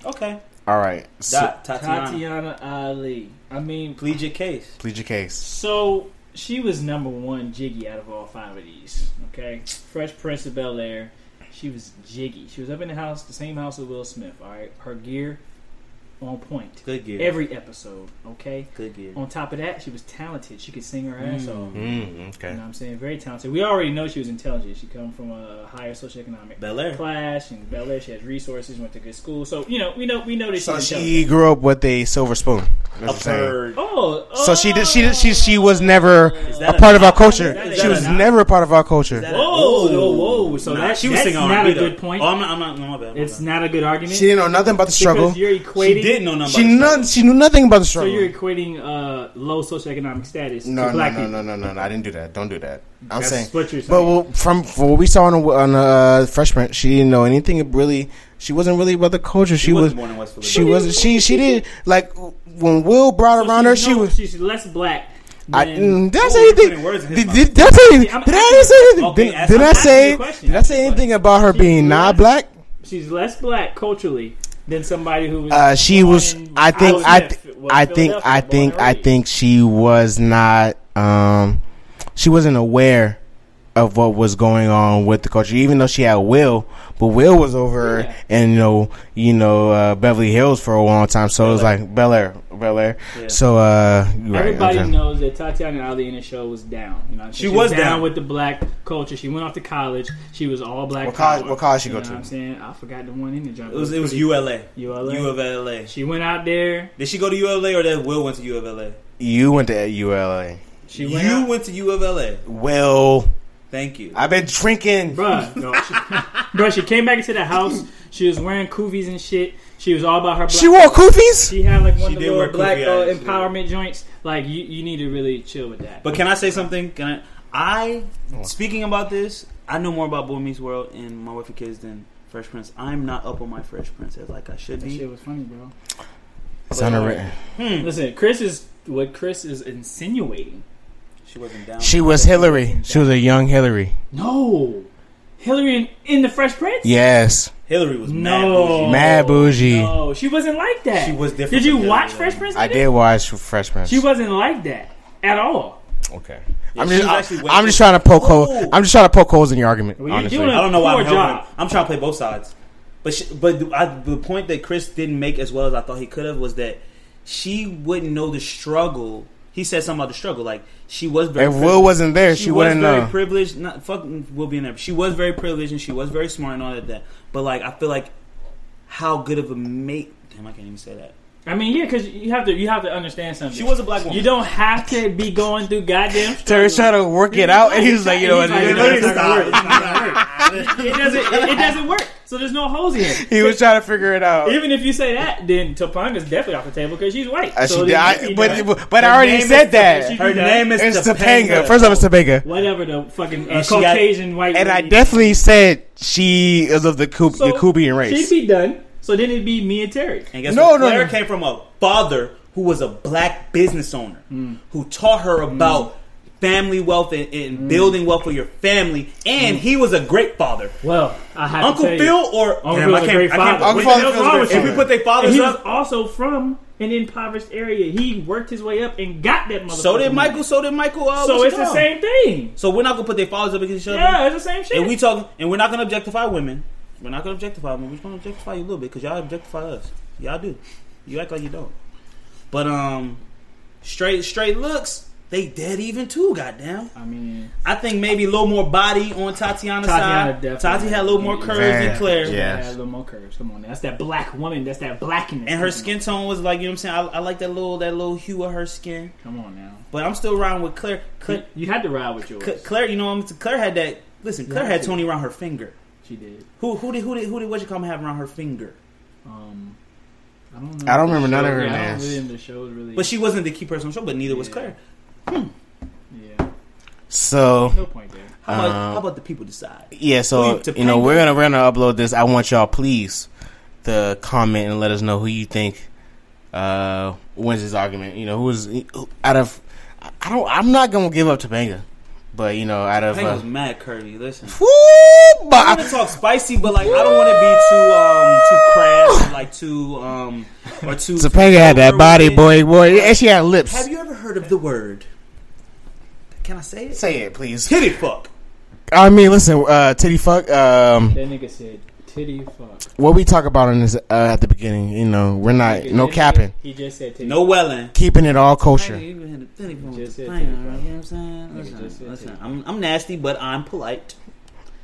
Okay. All right, so, Dot, Tatyana. Tatyana Ali. I mean, Plead your case. plead your case. so she was number one jiggy out of all five of these. Okay, Fresh Prince of Bel Air. She was jiggy. She was up in the house, the same house with Will Smith. All right, her gear on point. Good gear. Every episode. Okay. good gear. On top of that, she was talented. She could sing her ass Mm. off. Mm, You know okay. what I'm saying? Very talented. We already know she was intelligent. She come from a higher socioeconomic Bel Air. class and Bel Air. She has resources, went to good school. So, you know, we know we know that So she's she grew up with a silver spoon. That's a what I'm saying. Oh, So she did. She did. She she was never that a a part of our culture. That She was knock? never a part of our culture. Whoa, whoa, whoa! So Nah, that, she was that's singing not R&B a though. good point. Oh, I'm not. I'm not. No, my bad. my it's bad. not a good argument. She didn't know nothing about the struggle. because you're equating. She did know nothing. She none. She knew nothing about the struggle. So you're equating uh, low socioeconomic status no, to no, black no, people. no, no, no, no. no. I didn't do that. Don't do that. I'm That's saying. what you're saying. But well, from, from what we saw on the, on the uh, freshman, she didn't know anything. Really, she wasn't really about the culture. She, She was. born in West She Philadelphia. was. She she did like when Will brought So around her. She was. She's less black. I, mm, did I say anything? putting words in his Did, did, did I say anything? Did I say anything? Did, did I say? a. Did I say anything about her being not black? she's less black culturally than somebody who was. Uh, she was. I think. I. Smith, Th- I think. I think. I think she was not. Um, she wasn't aware of what was going on with the culture, even though she had Will. But Will was over Yeah. in you know, you know, uh, Beverly Hills for a long time. So it was like Bel Air, Bel Air. Yeah. So uh, you're right, Everybody okay. knows that Tatyana Ali in the show was down. You know, She was down. with the black culture. She went off to college. She was all black. What college- power. what college she You go know to? what I'm saying I forgot the one in the jump. It was. It was pretty- ULA. ULA. U of LA. She went out there. Did she go to ULA or did Will went to U of LA? You went to ULA. She went You out, went to U of LA. Will, Thank you. I've been drinking. bruh. No, she, bruh, she came back into the house. She was wearing kufis and shit. She was all about her. Black She wore kufis. She had like one She of the did little wear black uh, eyes, yeah. empowerment joints. Like you, you need to really chill with that. But can I say something? Can I? I speaking about this, I know more about Boy Meets World and My Wife and Kids than Fresh Prince. I'm not up on my Fresh Prince as like I should that be. shit was funny, bro. It's underwritten. Hmm. Listen, Chris is what Chris is insinuating. She wasn't down. She was Hillary. She was a young Hillary. No, Hillary in, in the Fresh Prince. Yes, Hillary was mad No, bougie. Mad bougie. No, she wasn't like that. She was different Did you watch Fresh Prince? I did watch Fresh Prince. She wasn't like that at all. okay. Yeah, I'm just, was I, am just trying to poke Oh. holes. I'm just trying to poke holes in your argument. Well, you're honestly, doing I don't know why Poor I'm helping. job. I'm trying to play both sides. But she, but I, the point that Chris didn't make as well as I thought he could have was that she wouldn't know the struggle. He said something about the struggle. Like she was very. if Will privileged. wasn't there, she, was wouldn't very know. privileged. Not fuck Will being there. She was very privileged and she was very smart and all of that. But like I feel like how good of a mate. Damn, I can't even say that. I mean, yeah, because you have to you have to understand something. She was a black woman. You don't have to be going through goddamn. Terry's trying to work it out, and he was like, "You know what?" He's like, dude? "No, it's not gonna work. It's not gonna work." It doesn't. It, it doesn't work. So there's no holes in here. He was trying to figure it out. Even if you say that, then Topanga's definitely off the table because she's white. Uh, so she- then I- she but but, but I already said that. Her done. name is It's Topanga. Topanga. First off, it's Topanga. whatever the fucking uh, And she got- Caucasian white. And I lady. definitely said she is of the Ku- So, the Kubian race. She'd be done. So then it'd be me and Terry. And guess No, what? no, Claire no. came from a father who was a black business owner who taught her about family wealth and, and building wealth for your family. And he was a great father. Well, I have Uncle Phil you, or Uncle Damn, I Phil's a can't- great I can't- father. Uncle What Phil's a wrong great with If you? we put their And fathers he was up, also from an impoverished area. He worked his way up and got that motherfucker. so did Michael. So did Michael. Uh, So it's the same thing. So we're not gonna put their fathers up against each other. Yeah, it's the same shit. And we talking, and we're not gonna objectify women. We're not gonna objectify women. We're just gonna objectify you a little bit because y'all objectify us. Y'all do. You act like you don't. But um, straight straight looks, they dead even too. Goddamn. I mean, I think maybe a little more body on Tatyana's Tatyana side. definitely. Tati had a little more curves Very. than Claire. Yeah. yeah, a little more curves. Come on, that's that black woman. That's that blackness. And her skin tone was like, you know what I'm saying? I, I like that little that little hue of her skin. Come on now. But I'm still riding with Claire. Claire, You had to ride with yours. Claire you know, what I'm- saying? Claire had that. Listen, Claire Yeah, had too. Tony around her finger. She did. Who who did who did who did what you call me have around her finger? Um, I don't know. I don't remember none of her yeah, I names. really remember the shows really. But she wasn't the key person on the show, but neither was Yeah. Claire. yeah, So no point there. How about Um, how about the people decide? yeah, so you know we're gonna we're gonna upload this. I want y'all please to comment and let us know who you think uh wins this argument. You know who's who- out of I don't I'm not gonna give up Topanga, but you know out of think it uh, was mad curdy. Listen, woo, I but want to talk spicy, but like I don't want to be too um too crass, or like too um or too. Topanga had that body, boy, boy, and she had lips. Have you ever heard of the word? Can I say it? Say it, please. Titty fuck. I mean, listen, uh, titty fuck. Um, That nigga said titty fuck. what we talk about in this uh, at the beginning, you know, we're not He no just capping, said- He just said titty. No welling. keeping it all kosher. Hey, you had a titty fuck. Just said You know titty what. I'm saying? Nigga just said listen. titty I'm I'm nasty, but I'm polite,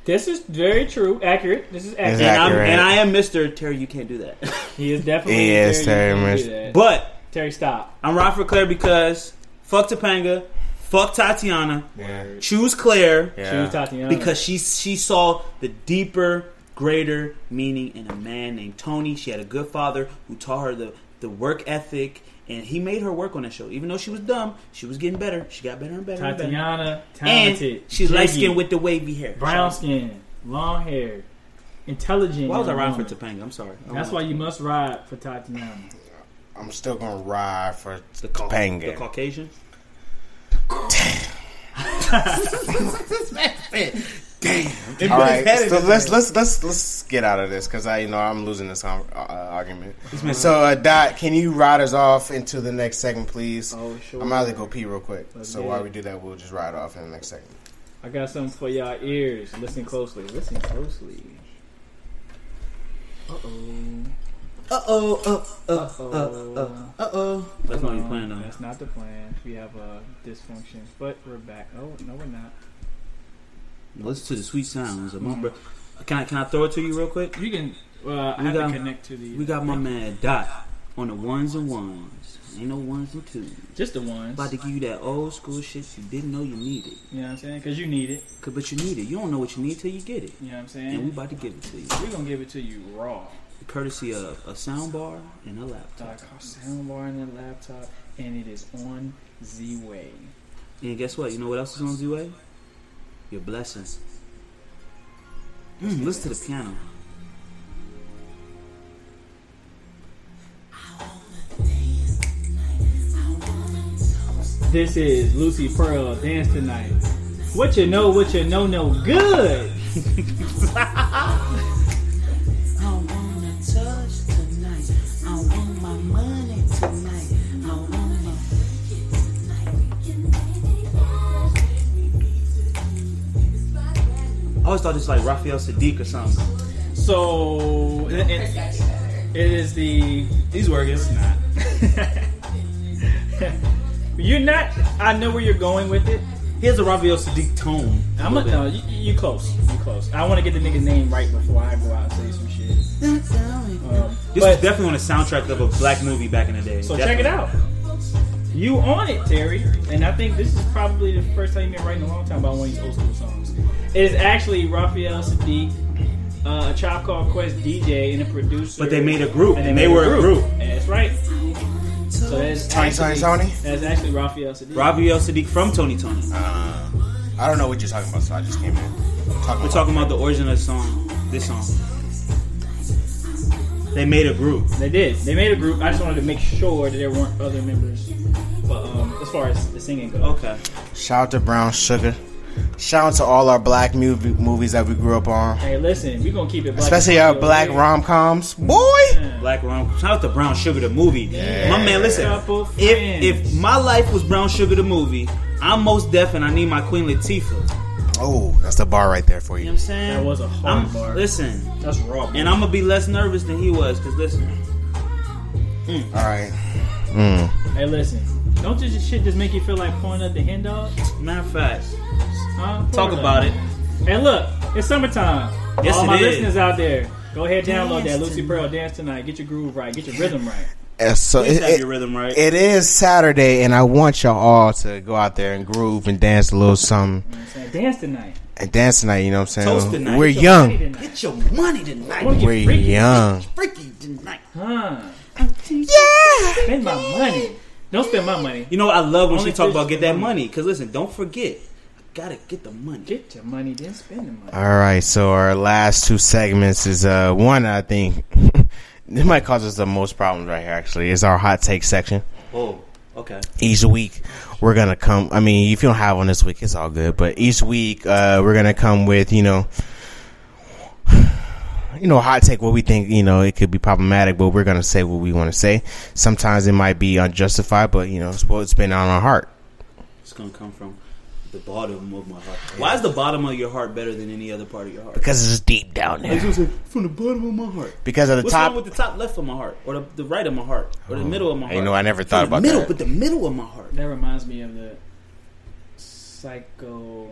This is very true, accurate. This is accurate. and I'm accurate. and I am Mister Terry. You can't do that. He is definitely. He is very Terry good Miss- that. But Terry, stop. I'm riding for Claire because fuck Topanga, fuck Tatyana, Yeah. choose Claire Yeah. Choose Tatyana. because she she saw the deeper, greater meaning in a man named Tony. She had a good father who taught her the the work ethic. And he made her work on that show. Even though she was dumb, she was getting better. She got better and better. and better. Tatyana, talented. And she's light skinned with the wavy hair. brown skin, long hair, intelligent. Why was I riding for. Topanga? I'm sorry. I don't That's know. why you must ride for Tatyana. I'm still gonna ride for the, Cau- Topanga. the Caucasian. All right, so let's let's let's let's get out of this because I you know I'm losing this um, uh, argument. So uh, Dot, can you ride us off into the next segment, please? Oh, sure. I'm out to go pee real quick. Let's so while it. we do that, we'll just ride off in the next segment. I got something for y'all ears. Listen closely. Listen closely. Uh oh. Uh oh. Uh Uh oh. uh oh. That's not the plan, though. That's not the plan. We have a dysfunction, but we're back. Oh no, we're not. Listen to the sweet sounds of my bro. Can I can I throw it to you real quick? You can. Well, I We have got- to connect to the. We got my man Dot on the ones and ones. Ain't no ones and twos. just the ones. About to give you that old school shit you didn't know you needed. You know what I'm saying? Because you need it. 'Cause- But you need it. You don't know what you need till you get it. You know what I'm saying? And we about to give it to you. We're gonna give it to you raw. Courtesy of a sound bar and a laptop. Like a soundbar and a laptop, and it is on Z-Way. And guess what? You know what else is on Z-Way? Your blessings. Mm, listen to the piano. This is Lucy Pearl Dance Tonight. What you know, what you know, no good. I touch tonight. I want my money tonight. I want my I always thought this was like Raphael Saadiq or something. So it, it- it is the. These work it's not. You're not. I know where you're going with it. Here's a Raphael Saadiq tone. I'm a, no, uh, you, you close. You close. I want to get the nigga's name right before I go out and say some shit. Um, This but- was definitely on the soundtrack of a black movie back in the day. So check it out. You on it, Terry. And I think this is probably the first time you've been writing a long time about one of these old school songs. It is actually Raphael Saadiq, uh, a Tribe Called Quest DJ, and a producer. But they made a group, and and they, they made were a group. That's right. So that's Tony, Tony, actually, Tony. That's actually Raphael Saadiq. Raphael Saadiq from Tony Tony. Uh, I don't know what you're talking about, so I just came in. Talking We're talking about the origin of the song. This song. They made a group. They did. They made a group. I just wanted to make sure that there weren't other members. But um, as far as the singing goes, Okay. Shout out to Brown Sugar. Shout out to all our black movie, movies that we grew up on, hey, listen, we're gonna keep it black. especially and our black rom coms. Boy, here. Black Rom. Coms. Shout out to Brown Sugar the movie. Yeah. My man, listen. If if my life was Brown Sugar the movie, I'm most deaf and I need my Queen Latifah. Oh, that's the bar right there for You know what I'm saying? That was a hard I'm- bar. Listen, That's raw. and I'm gonna be less nervous than he was, cause listen, All right. Mm. Hey, listen. Don't this shit just make you feel like pouring up the hen dog? matter of fact, Huh? talk Pour about up. it. Hey, look, it's summertime. Yes, All it my is. listeners out there, go ahead download that Dance Lucy Pearl Dance Tonight. Get your groove right. Get your rhythm right. Uh, So it, have it- your rhythm right. it is Saturday, and I want y'all all to go out there and groove and dance a little something You know what I'm saying? Dance tonight. and dance tonight. You know what I'm saying? Toast tonight. We're Get young. Get your money tonight. We're freaky. young. Freaky tonight. Huh. Yeah. Spend my money. Don't spend my money. You know what I love when Only she talk about get that money. money. Cause listen, don't forget, I gotta get the money. Get your money, then spend the money. All right, so our last two segments is uh one I think it might cause us the most problems right here. Actually, is our hot take section. Oh, okay. Each week we're gonna come. I mean, if you don't have one this week, it's all good. But each week uh we're gonna come with you know. You know, hot take what we think, you know, it could be problematic, but we're going to say what we want to say. Sometimes it might be unjustified, but, you know, it's what's been on our heart. It's gonna come from the bottom of my heart. Why is the bottom of your heart better than any other part of your heart? Because it's deep down I was there. gonna say, from the bottom of my heart. Because of the What's top. wrong with the top left of my heart, or the, the right of my heart, or the oh. middle of my heart? you know, I never thought the about middle, that. but the middle of my heart. That reminds me of the psycho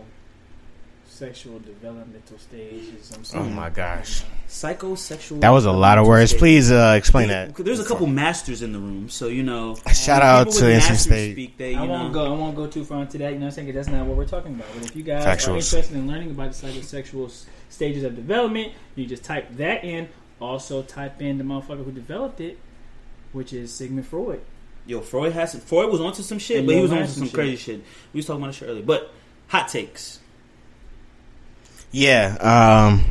psychosexual developmental stages. I'm Oh my gosh, Psychosexual. that was a lot of words. Please uh, explain that. There's a couple masters in the room, so you know. Shout out to with NC State. Speak, they, you I won't go. I won't go too far into that. You know, I'm saying 'Cause that's not what we're talking about. But if you guys are interested in learning about the psychosexual stages of development, you just type that in. Also, type in the motherfucker who developed it, which is Sigmund Freud. Yo, Freud has Freud was onto some shit, And but he was onto some some crazy shit. We was talking about this shit earlier. But hot takes. Yeah. Um.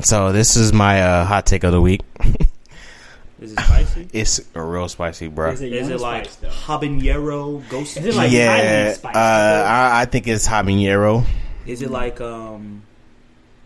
So this is my uh, hot take of the week. Is it spicy? It's a real spicy, bro. Is it, Is young it like spice, though? habanero ghost? Is it like yeah. highland Uh. I, I think it's habanero. Is it like um?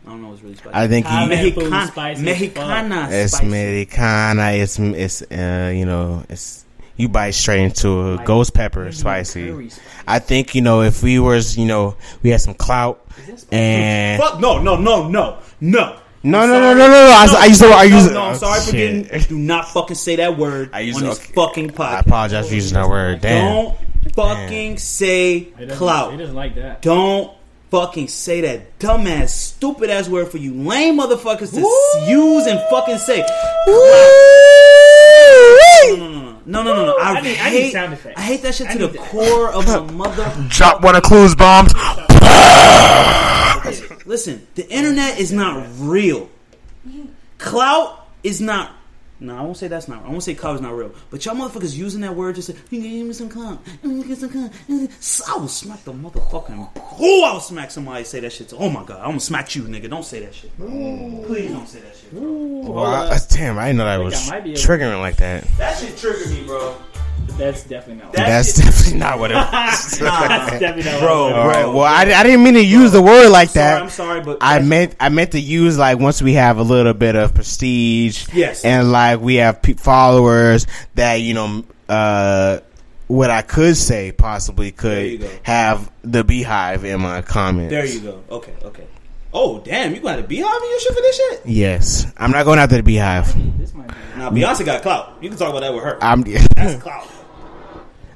I don't know. It's really spicy. I think he. Thailand Mexican, spicy as Mexicana It's spicy. Americana. It's it's uh you know it's you bite straight into a Like ghost pepper Indian spicy. I think you know if we was you know we had some clout Is that spicy? and Fuck no no no no no. no I'm no no no no no I, I used to I no, used no, I'm sorry for oh, shit. getting. Do not fucking say that word I used on to- this okay. fucking I apologize for using that word. Damn. Don't fucking say It doesn't- clout. It doesn't like that. Don't fucking say that dumbass, stupid ass word for you lame motherfuckers to s- use and fucking say. No, no, no, no, no, no, no. I, I need- I need hate. sound effects. I hate that shit I to the that. core of my mother. Drop one of Clue's bombs. Listen, the internet is not real. Clout is not. No, I won't say that's not. I won't say is not real. But y'all motherfuckers using that word to say, "You give me some clout." You get some clout. I will smack the motherfucking. Oh, I will smack somebody. Say that shit. To, oh my god, I'm gonna smack you, nigga. Don't say that shit. Please don't say that shit. Bro. Well, I- damn, I didn't know that was I might triggering like that. That shit triggered me, bro. That's definitely not. That That's definitely not what it was. That's definitely not. Bro, it right. Well, I, I didn't mean to use the word like Sorry, that. I'm sorry, but I meant I meant to use like once we have a little bit of prestige, Yes. and like we have pe- followers that you know, uh, what I could say possibly could have the beehive in my comments. there you go. Okay, okay. Oh damn, you got a beehive in your shit for this shit? Yes, I'm not going after the beehive. This might be. Now Beyonce got clout. You can talk about that with her. I'm That's clout.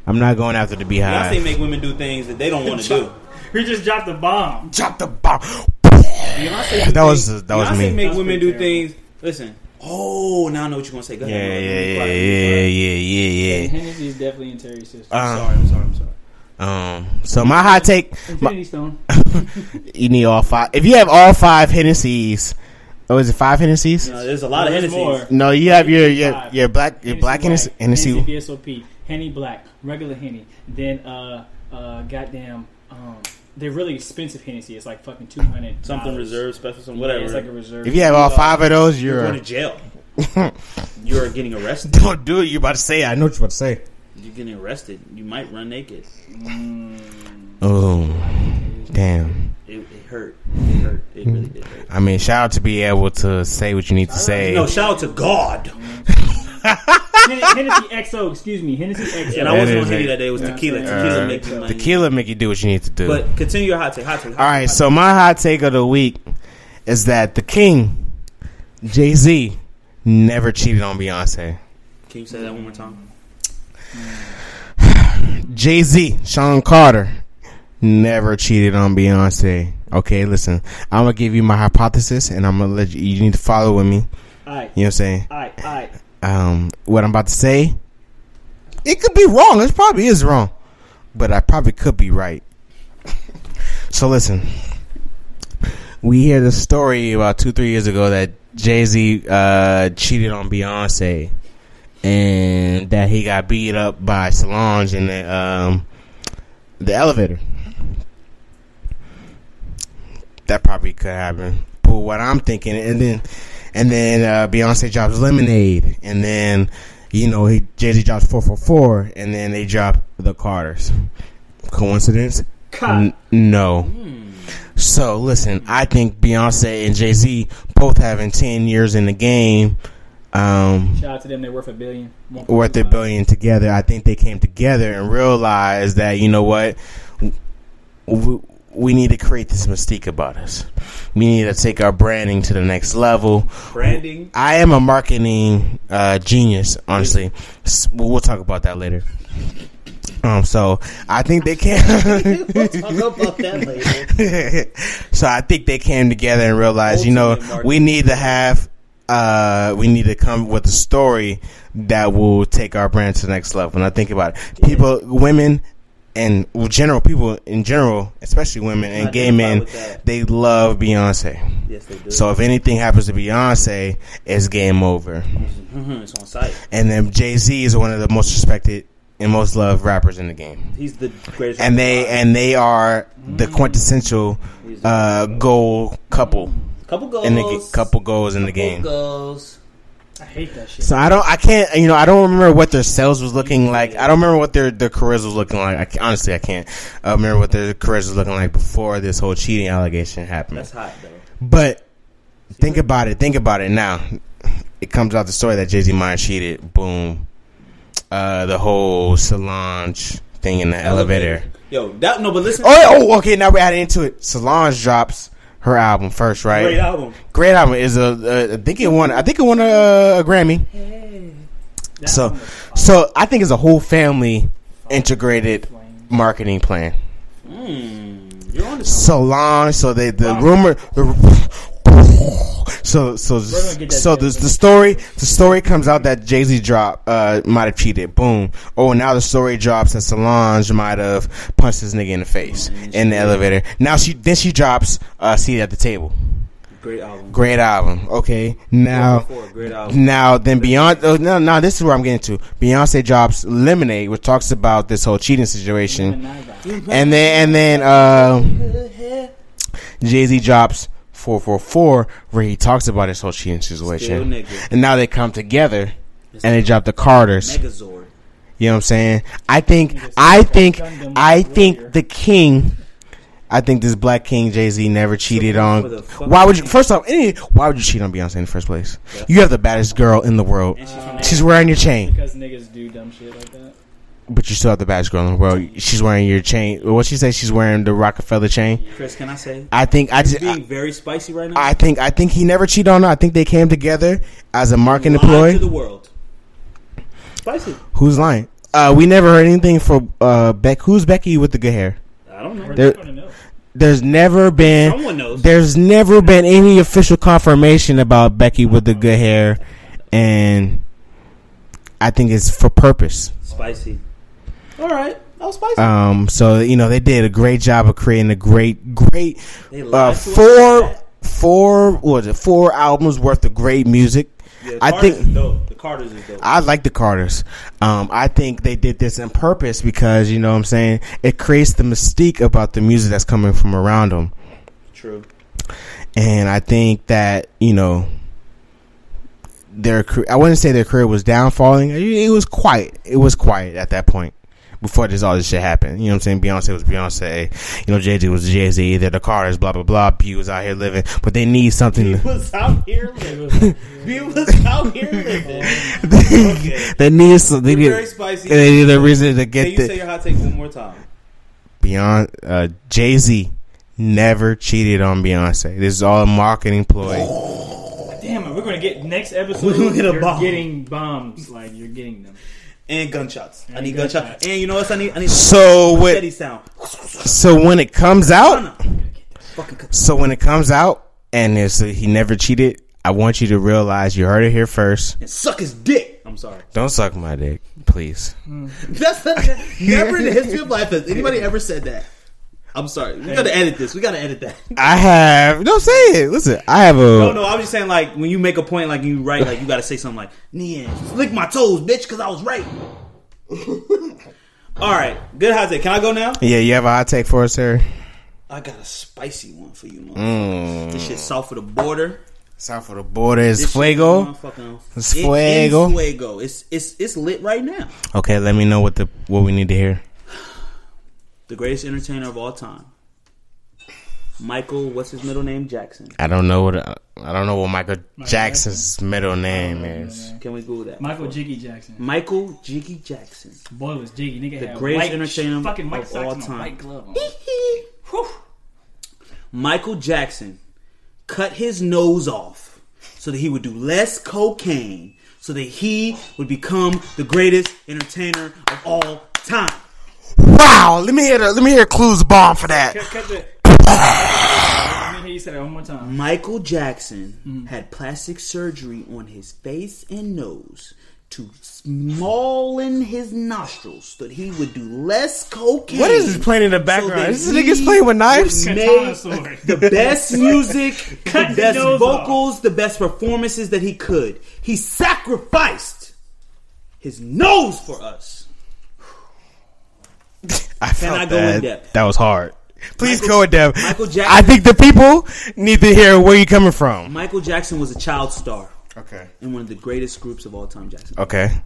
I'm not going after the Beehive. Beyonce make women do things that they don't want to do. We just dropped the bomb. Drop the bomb. Beyonce do That was- things- that was Beyonce me. make That's women pretty do terrible. things. Listen. Oh, now I know what you're gonna say. Go Yeah, ahead. yeah, Be yeah, quiet, be yeah, yeah, yeah, yeah. Hennessy is definitely in Terry's system. Uh, Sorry, I'm sorry, I'm sorry. Um. So my hot take. My, Infinity Stone. you need all five. If you have all five Hennessy's, oh, is it five Hennessy's? No, there's a lot of There's Hennessy. more. No, you have your your, Five. your black your black Hennessy. Hennessy Hennessy. VSOP, Henny Black, regular Henny. Then uh uh goddamn um they're really expensive Hennessy. It's like fucking two hundred Something reserved, special, something Yeah, whatever. it's like a reserve. If you have all five of those, you're you're. going to jail. you're getting arrested. Don't do it. You're about to say. I know what you're about to say. You're getting arrested. You might run naked. Oh, damn. It, it hurt. It hurt. It really did hurt. I mean, shout out to be able to say what you need to say. No, shout out to God. Hen- Hennessy XO, excuse me, Hennessy XO. And I wasn't is gonna hit you that day. It was tequila. Uh, Tequila makes you money. Tequila make you do what you need to do. But continue your hot take. Hot take. Hot All right, take. so my hot take of the week is that the King, Jay Z, never cheated on Beyonce. Can you say that one more time? Jay Z, Sean Carter, never cheated on Beyonce. Okay, listen, I'm gonna give you my hypothesis, and I'm gonna let you. You need to follow with me. Alright, You know what I'm saying? alright, alright. Um, what I'm about to say, it could be wrong. It probably is wrong, but I probably could be right. so listen, we hear the story about two, three years ago that Jay Z uh, cheated on Beyonce, and that he got beat up by Solange in the um, the elevator. That probably could happen. But what I'm thinking, and then and then uh, Beyonce drops Lemonade, and then you know he Jay Z drops Four Four Four, and then they drop the Carters. Coincidence? N- no. So listen, I think Beyonce and Jay Z both having ten years in the game, um, Shout out to them, they're worth a billion. worth a billion together. I think they came together and realized that you know what, we, we need to create this mystique about us. We need to take our branding to the next level. Branding. I am a marketing uh, genius, honestly. We'll, we'll talk about that later. Um, so I think they can. we'll talk about that later. so I think they came together and realized, you know, marketing. we need to have, uh, we need to come with a story that will take our brand to the next level. And I think about it. People, women, and general people in general, especially women and gay men, they love Beyonce. Yes, they do. So if anything happens to Beyonce, it's game over. Mhm, it's on site. And then Jay Z is one of the most respected and most loved rappers in the game. He's the greatest. And they and they are the quintessential uh, goal couple. Couple goals. in the couple goals in the game. goals. I hate that shit. So I don't, I can't, you know, I don't remember what their sales was looking like. I don't remember what their their careers was looking like. I honestly, I can't uh, remember what their careers was looking like before this whole cheating allegation happened. That's hot though. But think about it. Think about it now. It comes out the story that Jay Z mind cheated. Boom. Uh, the whole Solange thing in the elevator. Yo, that no, but listen. Oh, oh, okay. Now we're adding into it. Solange drops her album first, right? Great album. Great album is a. Uh, think it won. I think it won a, a Grammy. That So, one so I think it's a whole family integrated marketing plan. Mm, you're on the Solange. So they the Wow. rumor. The, so so gonna get that so the, the story the story comes out that Jay Z drop uh might have cheated. Boom. Oh, now the story drops that Solange might have punched this nigga in the face in the elevator. Now she then she drops uh seat at the table. great album. Great album. Okay. Now. Album. Now then beyond oh, no no this is where I'm getting to. Beyonce drops Lemonade, which talks about this whole cheating situation, and then and then uh, Jay Z drops four four four, where he talks about his whole cheating situation, and now they come together and they drop the Carters. Megazord. You know what I'm saying? I think I think I think the king. I think this Black King Jay Z never cheated on. Why would you? First off, any, why would you cheat on Beyonce in the first place? You have the baddest girl in the world. She's She's wearing your chain, because niggas do dumb shit like that. But you still have the baddest girl in the world. She's wearing your chain. What she say? She's wearing the Rockefeller chain. Chris, can I say? I think I just. Being very spicy right now. I think I think he never cheated on her. I think they came together as a marketing ploy. to the world. Spicy. Who's lying? Uh, we never heard anything from uh, Beck. Who's Becky with the good hair? I don't know. There- know. There's never been. Someone knows. There's never been any official confirmation about Becky with the good hair, and I think it's for purpose. Spicy. All right. That was spicy. Um, so you know they did a great job of creating a great, great uh, four, four, what was it? Four albums worth of great music. Yeah, I Carter's think- is dope. The Carters is dope. I like the Carters. Um, I think they did this on purpose because you know what I'm saying it creates the mystique about the music that's coming from around them. True. and I think that you know their I wouldn't say their career was downfalling. It was quiet. It was quiet at that point before this all this shit happened. You know what I'm saying? Beyonce was Beyonce. You know Jay Z was Jay Z. They're the Carters. Blah blah blah. B was out here living, but they need something. He To, was out here living. he was out here living. Okay. they need something. They need. very spicy. They need a reason to Can get you say your hot take one more time? beyond. Uh, Jay Z never cheated on Beyonce. This is all a marketing ploy. Damn it, we're gonna get next episode. We're gonna get a you're bomb. getting bombs, like you're getting them. And gunshots. I need gunshots. gunshots. And you know what? I need. I need So steady with sound. so when it comes out. So when it comes out and it's he never cheated, I want you to realize you heard it here first. and suck his dick. I'm sorry. Don't suck my dick, please. That's never in the history of life has anybody ever said that. I'm sorry. We gotta edit this. We gotta edit that. I have don't say it. Listen, I have a No, no. I was just saying, like, when you make a point, like you write, like you gotta say something like, "Yeah, lick my toes, bitch," because I was right. All right, good hot take. Can I go now? yeah. You have a hot take for us, sir? I got a spicy one for you, man. Mm. This shit south of the border. South of the border is This fuego. motherfucking- It's fuego. fuego. It's it's it's lit right now. Okay, let me know what the what we need to hear. The greatest entertainer of all time, Michael. What's his middle name? Jackson. I don't know what I don't know what Michael Jackson's middle name is. Can we Google that? Michael Jiggy Jackson. Michael Jiggy Jackson. Boy was Jiggy. Nigga The had greatest white, entertainer fucking white of socks all time. white glove on. Whew. Michael Jackson cut his nose off so that he would do less cocaine, so that he would become the greatest entertainer of all time. Wow. Let me hear the, let me hear Clues bomb for that. Cut, cut the. Let me hear you say that one more time. Michael Jackson Mm. had plastic surgery on his face and nose to smallen his nostrils so that he would do less cocaine. What is this playing in the so background? that this he nigga's playing with knives. would Katana make sword. the best music, the Cut the best nose vocals, the best performances that he could. He sacrificed his nose for us. I felt I go in that. depth? That was hard. Please Michael- go in depth. Michael Jackson- I think the people need to hear where you're coming from. Michael Jackson was a child star Okay. in one of the greatest groups of all time, Jackson. Okay.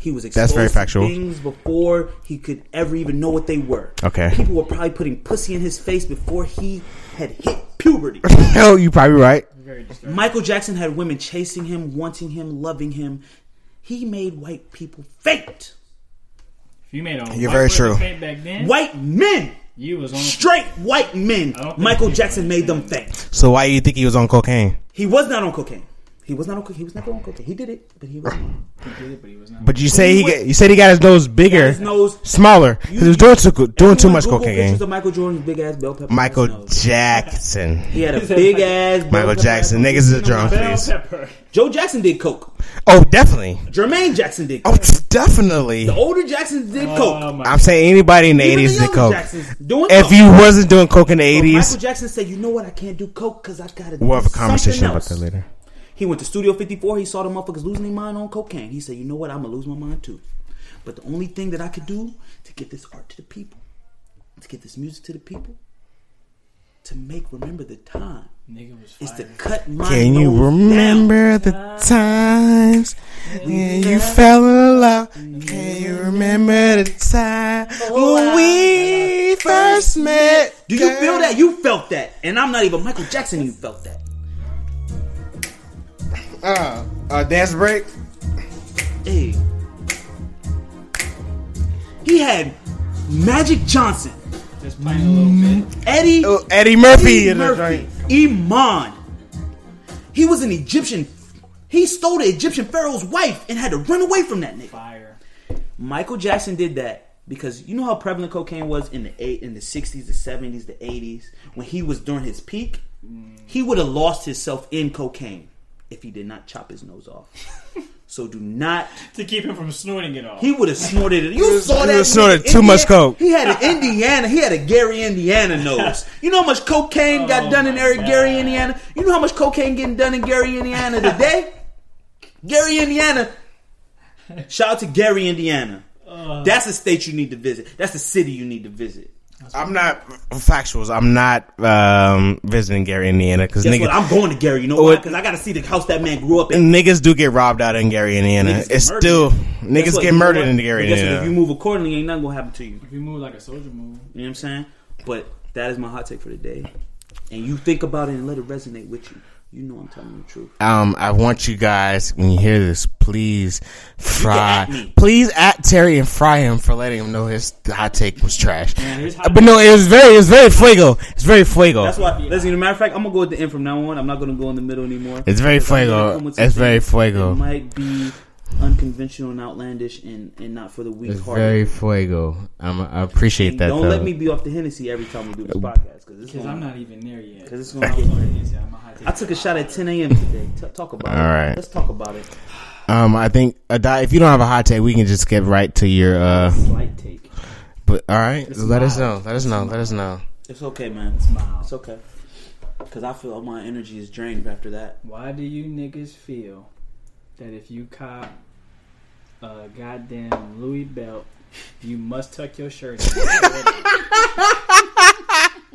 He was exposed That's very to factual. things before he could ever even know what they were. Okay. People were probably putting pussy in his face before he had hit puberty. Hell, you probably right. Very disturbing. Michael Jackson had women chasing him, wanting him, loving him. He made white people faint. If you made a You're white very true. faint back then, White men, you was on straight white men. I don't think Michael people Jackson made them understand faint. So why do you think he was on cocaine? He was not on cocaine. He was not on cocaine. He was never on cocaine. He did it, but he was. He did it, but he was not. But you say he He got, you said he got his nose bigger, His nose. smaller because he was doing too doing too much Google cocaine. Pictures of Michael Jordan's big ass bell pepper. Michael. Jackson. He had a big ass. bell Michael Jackson. nose. Niggas is a drunk, Bell please. Joe Jackson did coke. Oh, definitely. Jermaine Jackson did Oh, coke. definitely. The older Jacksons did Oh coke. my I'm saying anybody in the Even the did younger coke. Jacksons doing If coke. you wasn't doing coke in the But 80s, Michael Jackson said, "You know what? I can't do coke because I gotta." we'll have a something conversation about that later. He went to Studio 54. He saw the motherfuckers losing their mind on cocaine. He said, "You know what? I'm gonna lose my mind too." But the only thing that I could do to get this art to the people, to get this music to the people, to make remember the time, Nigga was is to cut my Can you nose remember the times when you fell in love? Can you remember the time when we first met? Do you feel that? You felt that, and I'm not even Michael Jackson. You felt that. Uh, uh, dance break. Hey, he had Magic Johnson, Just playing a little bit. Eddie. Oh, Eddie Murphy Eddie in the Murphy, joint. Iman. He was an Egyptian. He stole the Egyptian pharaoh's wife and had to run away from that nigga. Fire. Michael Jackson did that because you know how prevalent cocaine was in the eight, in the sixties, the seventies, the eighties when he was during his peak. He would have lost himself in cocaine if he did not chop his nose off. so do not. To keep him from snorting it all. He would have snorted it. You was- saw he that. would've snorted in too much coke. He had an Indiana. He had a Gary, Indiana nose. You know how much cocaine got Oh done in my Eric God. Gary, Indiana. You know how much cocaine getting done in Gary, Indiana today? Gary, Indiana. Shout out to Gary, Indiana. Uh. That's a state you need to visit. That's a city you need to visit. I'm not factuals. I'm not um, visiting Gary, Indiana, because Guess niggas, what? I'm going to Gary. You know why? What- Because I got to see the house that man grew up in. niggas do get robbed out in Gary, Indiana. Niggas it's murdered. still niggas what? get You murdered in Gary, But guess what? If you move accordingly, ain't nothing gonna happen to you. If you move like a soldier move. You know what I'm saying? But that is my hot take for the day. And you think about it and let it resonate with you. You know I'm telling the truth. Um, I want you guys when you hear this, please fry, at please at Terry and fry him for letting him know his hot take was trash. hot Uh, but no, it was very, it was very fuego. It's very fuego. That's why. Listen, as a matter of fact, I'm gonna go at the end from now on. I'm not gonna go in the middle anymore. It's very fuego. It's very fuego. might be unconventional and outlandish and, and not for the weak It's hearted. very fuego. Um, I appreciate that. Don't though. let me be off the Hennessy every time we do this podcast because Because I'm not even there yet. 'Cause it's I'm gonna- already- I'm a hot take. I took a shot at 10 a.m. today. T- talk about it. All right. Let's talk about it. Um, I think uh, if you don't have a hot take, we can just get right to your. uh Slight take. But all right, It's let us know. Let us know. Let us know. It's okay, man. It's mild. It's okay. Because I feel my energy is drained after that. Why do you niggas feel that if you cop a goddamn Louis belt, you must tuck your shirt in?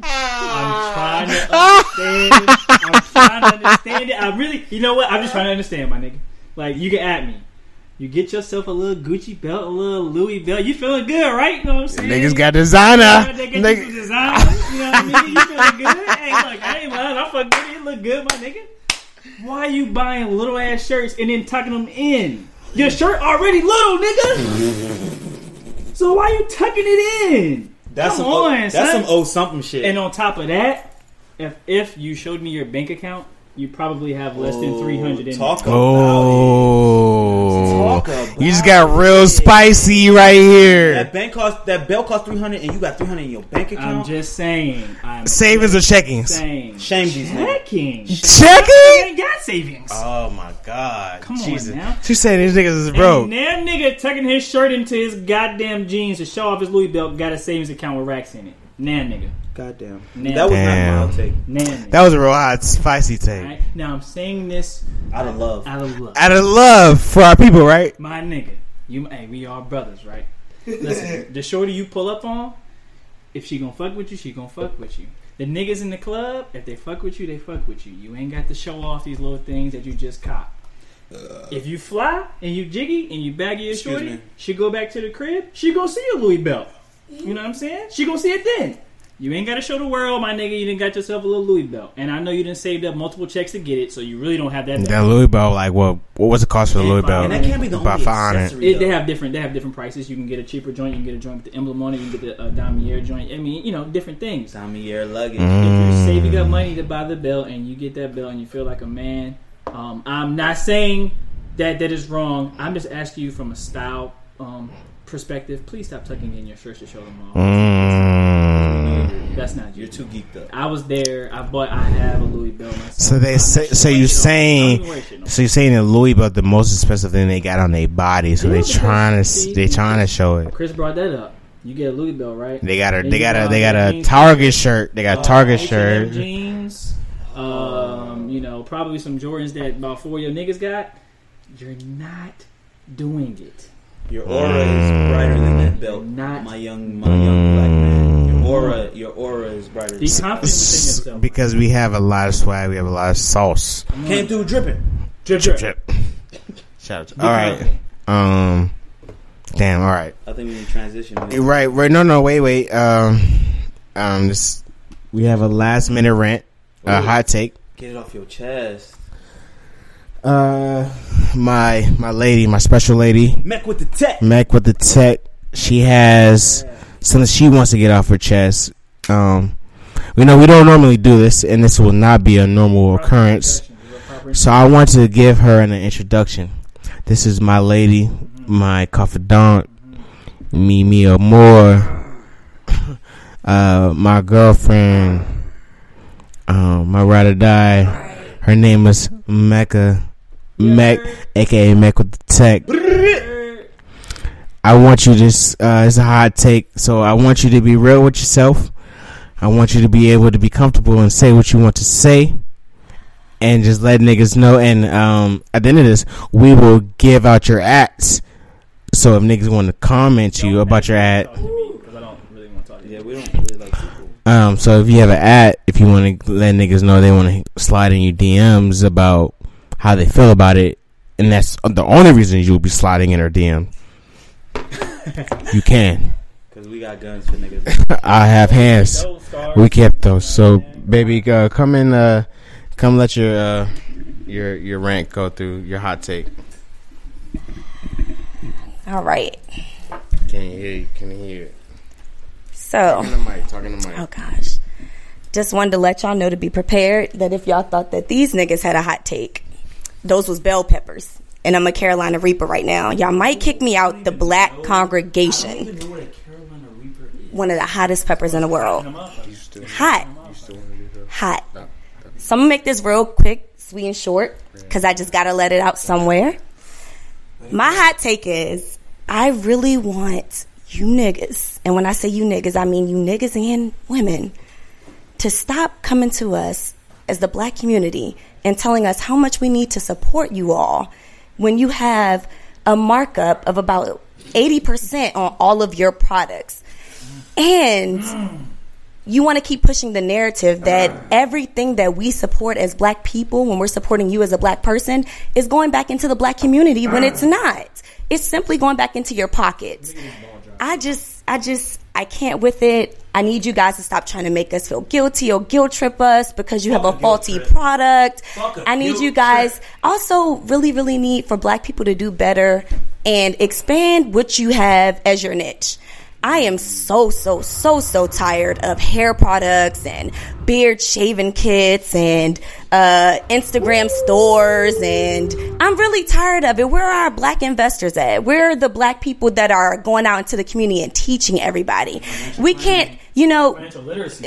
I'm trying to understand. I'm trying to understand it. I really, you know what? I'm just trying to understand, my nigga. Like, you can at me. You get yourself a little Gucci belt, a little Louis belt. You feeling good, right? You know what I'm saying? Niggas got designer. Yeah, they get you Nigga- some. You know what I mean? You feeling good? Hey, look, I ain't lying. I fuck good. You look good, my nigga. Why are you buying little ass shirts and then tucking them in? Your shirt already little, nigga. so why are you tucking it in? That's Come some on, o, that's son. some old something shit. And on top of that, if if you showed me your bank account, you probably have less than oh, three hundred in talk there. about Oh, Talk You just got real spicy right here. That bank cost that belt cost three hundred, and you got three hundred in your bank account. I'm just saying. I'm Savings or checkings? saying. Shame these niggas. Checking. You Checking? ain't got savings. Oh my god. Come on now. She saying these niggas is broke. And that nigga tucking his shirt into his goddamn jeans to show off his Louis belt got a savings account with racks in it. Nah, nigga. Goddamn. Nah. That was Damn. not my take. Nah. That was a real hot, spicy take. Alright? Now I'm saying this Out of love. out of love. Out of love for our people, right? My nigga, you, hey, we all brothers, right? Listen, the shorty you pull up on, if she gonna fuck with you, she gonna fuck with you. The niggas in the club, if they fuck with you, they fuck with you. You ain't got to show off these little things that you just cop. Uh. If you fly and you jiggy and you baggy your shorty, me. she go back to the crib, she gonna see a Louis belt. You know what I'm saying? She gonna see it then. You ain't gotta show the world, my nigga. You didn't got yourself a little Louis belt, and I know you didn't saved up multiple checks to get it, so you really don't have that. That belt. Louis belt, like, what? What was the cost for the Louis belt? And that can't be the About only accessory. It, they have different. They have different prices. You can get a cheaper joint. You can get a joint with the emblem on it. You can get the uh, damier joint. I mean, you know, different things. Damier luggage. Mm. If you're saving up money to buy the belt and you get that belt and you feel like a man, um, I'm not saying that that is wrong. I'm just asking you from a style um, perspective. Please stop tucking in your shirts to show them off. Mm. Mm-hmm. That's not you. You're too geeked up. I was there. I bought. I have a Louis belt. myself. So they say, so you showing it. I saying don't wear shit no so you're saying that Louis belt the most expensive thing they got on their body, so they because- trying to see, they trying to show it. Chris brought that up. You get a Louis belt, right? They got a they you got a they got a. Target shirt. They got a Target uh, shirt. jeans, um, you know, probably some Jordans that about four of your niggas got. You're not doing it. Your aura is brighter than that belt. Not- my young, my young black man. Your aura, your aura is brighter. Be confident within yourself. Because we have a lot of swag, we have a lot of sauce. Came through dripping. drip, Drip, drip. drip. Shout out. to All right. Um. Damn. All right. I think we need to transition. Eh, Right. Right. No. No. Wait. Wait. Um. Um. This. We have a last minute rant. A Ooh. hot take. Get it off your chest. Uh. My my lady, my special lady, Mech with the tech. Mac with the tech. She has something she wants to get off her chest. Um. We know we don't normally do this, and this will not be a normal occurrence. So I want to give her an introduction. This is my lady, my confidant, Mimi Amore, uh, my girlfriend, um, my ride or die. Her name is Mecca, Mec, aka Mec with the Tech. I want you to, uh, it's a hot take, so I want you to be real with yourself. I want you to be able to be comfortable and say what you want to say and just let niggas know. And um, at the end of this, we will give out your ads. So if niggas want to comment you about your ad, Talk to me, 'cause I don't really want to talk to you. Yeah, we don't really like people. um, so if you have an ad, if you want to let niggas know they want to slide in your DMs about how they feel about it, and that's the only reason you'll be sliding in her DM. You can. Because we got guns for niggas. I have hands. We kept those. So baby, uh, come in. Uh, come let your uh, your your rant go through your hot take. All right. Can you hear? You? Can you hear it? So, Talking to mic. Talking to mic. oh gosh. Just wanted to let y'all know to be prepared that if y'all thought that these niggas had a hot take, those was bell peppers. And I'm a Carolina Reaper right now. Y'all might kick me out the black congregation. One of the hottest peppers in the world. Hot. Hot. So I'm gonna make this real quick, sweet and short, because I just gotta let it out somewhere. My hot take is I really want you niggas, and when I say you niggas, I mean you niggas and women, to stop coming to us as the black community and telling us how much we need to support you all when you have a markup of about 80% on all of your products. And you want to keep pushing the narrative that everything that we support as black people, when we're supporting you as a black person, is going back into the black community when it's not. It's simply going back into your pockets. I just, I just, I can't with it. I need you guys to stop trying to make us feel guilty or guilt trip us because you have a faulty product. I need you guys also really, really need for black people to do better and expand what you have as your niche. I am so, so, so, so tired of hair products and beard shaving kits and uh, Instagram stores. And I'm really tired of it. Where are our black investors at? Where are the black people that are going out into the community and teaching everybody? We can't, you know,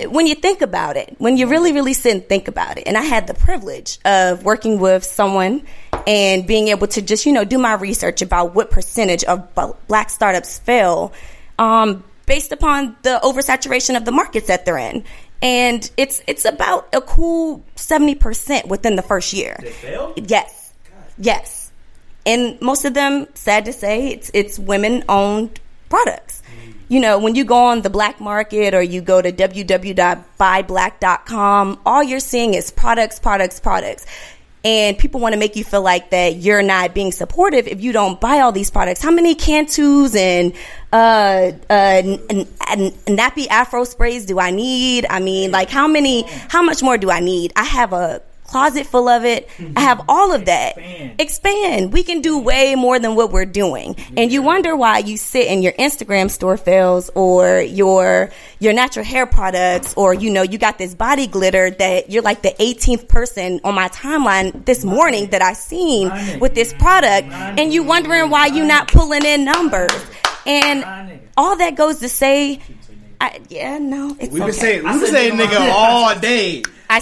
when you think about it, when you really, really sit and think about it, and I had the privilege of working with someone and being able to just, you know, do my research about what percentage of black startups fail um, based upon the oversaturation of the markets that they're in. And it's it's about a cool seventy percent within the first year. They fail? Yes, yes, and most of them, sad to say, it's it's women owned products. You know, when you go on the black market or you go to www.buyblack.com, all you're seeing is products, products, products. And people want to make you feel like that you're not being supportive if you don't buy all these products. How many Cantus and uh, uh, n- n- n- nappy Afro sprays do I need? I mean, like how many? How much more do I need? I have a closet full of it. I have all of that. Expand. Expand. We can do way more than what we're doing. And you wonder why you sit in your Instagram store fails or your your natural hair products or you know, you got this body glitter that you're like the 18th person on my timeline this morning that I seen with this product and you wondering why you not pulling in numbers. And all that goes to say I, yeah, no, it's We okay. been saying we I been saying nigga nigga all day. I,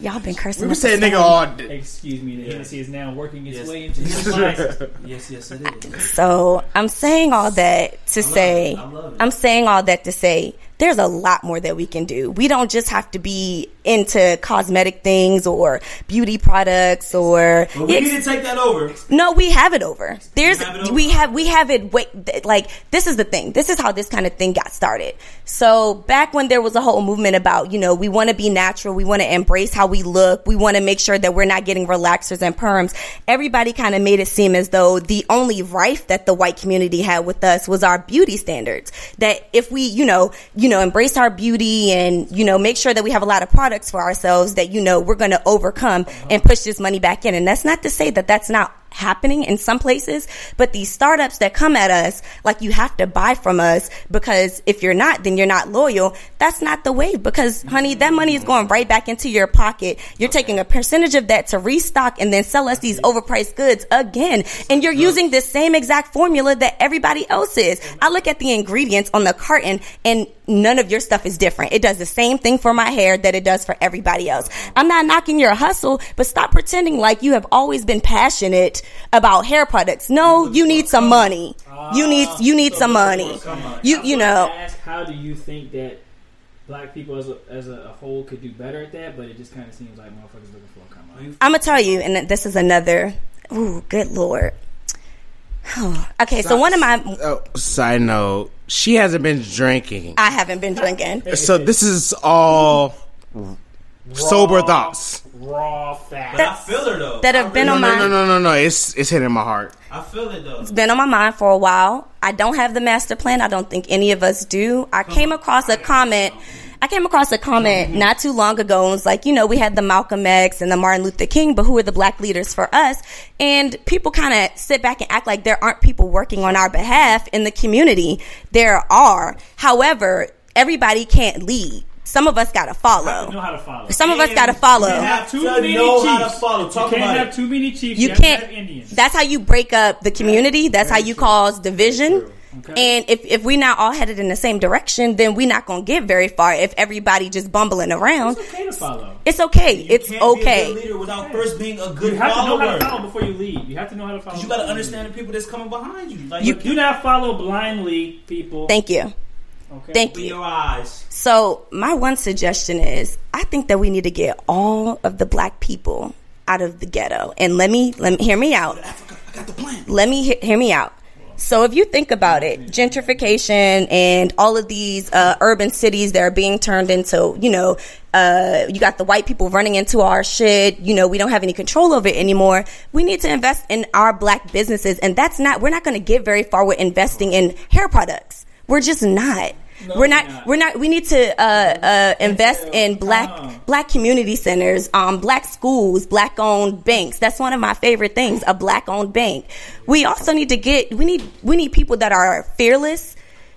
y'all been cursing. We been us saying nigga same. all day. Excuse me, the Hennessy is now working its Yes. way into your glasses. Yes, yes, it is. So I'm saying all that to say, I love it. I'm saying all that to say, there's a lot more that we can do. We don't just have to be into cosmetic things or beauty products or But we It's- need to take that over. no, we have it over. There's We have it over? we have we have it. Wait, like this is the thing. This is how this kind of thing got started. So back when there was a whole movement about you know we want to be natural, we want to embrace how we look, we want to make sure that we're not getting relaxers and perms. Everybody kind of made it seem as though the only rife that the white community had with us was our beauty standards. That if we you know you know embrace our beauty and you know make sure that we have a lot of products for ourselves, that you know we're going to overcome and push this money back in. And that's not to say that that's not happening in some places, but these startups that come at us, like you have to buy from us because if you're not, then you're not loyal. That's not the way because honey, that money is going right back into your pocket. You're taking a percentage of that to restock and then sell us these overpriced goods again. And you're using the same exact formula that everybody else is. I look at the ingredients on the carton and none of your stuff is different. It does the same thing for my hair that it does for everybody else. I'm not knocking your hustle, but stop pretending like you have always been passionate about hair products. No, you need some money. You need you need some money. You you know. Ask how do you think that black people as a, as a whole could do better at that? But it just kind of seems like motherfuckers looking for a come out. I'm gonna tell you, and this is another. Ooh, good lord. okay, so one of my Oh, side note, she hasn't been drinking. I haven't been drinking. So this is all sober thoughts. Raw facts. But I feel her though. That have been No, on no, my no, no, no, no. It's it's hitting my heart. I feel it though. It's been on my mind for a while. I don't have the master plan. I don't think any of us do. I came across a comment. I came across a comment mm-hmm. not too long ago. And it was like, you know, we had the Malcolm X and the Martin Luther King, but who are the black leaders for us? And people kind of sit back and act like there aren't people working on our behalf in the community. There are. However, everybody can't lead. Some of us got to You know follow. how to follow. Some of us got to follow. You can't have too To many know chiefs. how to follow. Talk you can't about have it. too many chiefs. You have to can't. have Indians. That's how you break up the community. That's how you cause division. Okay. And if if we're not all headed in the same direction, then we're not gonna get very far. If everybody just bumbling around, It's okay to follow. it's okay. You It's can't Be a good okay. leader without first being a good You have to know how to follow before you lead. You have to know how to follow. You gotta understand the people that's coming behind you. Like You- lead. Do not follow blindly, people. Thank you. okay? Thank open you. your eyes. So my one suggestion is, I think that we need to get all of the black people out of the ghetto. And let me let me hear me out. Africa, I got the plan. let me hear me out. So if you think about it, gentrification and all of these uh, urban cities that are being turned into, you know, uh, you got the white people running into our shit. You know, we don't have any control over it anymore. We need to invest in our black businesses, and that's not. We're not going to get very far with investing in hair products. We're just not. We're not, we're not. We're not. We need to uh, uh, invest in black Come. black community centers, um, black schools, black owned banks. That's one of my favorite things, a black owned bank. We also need to get we need we need people that are fearless,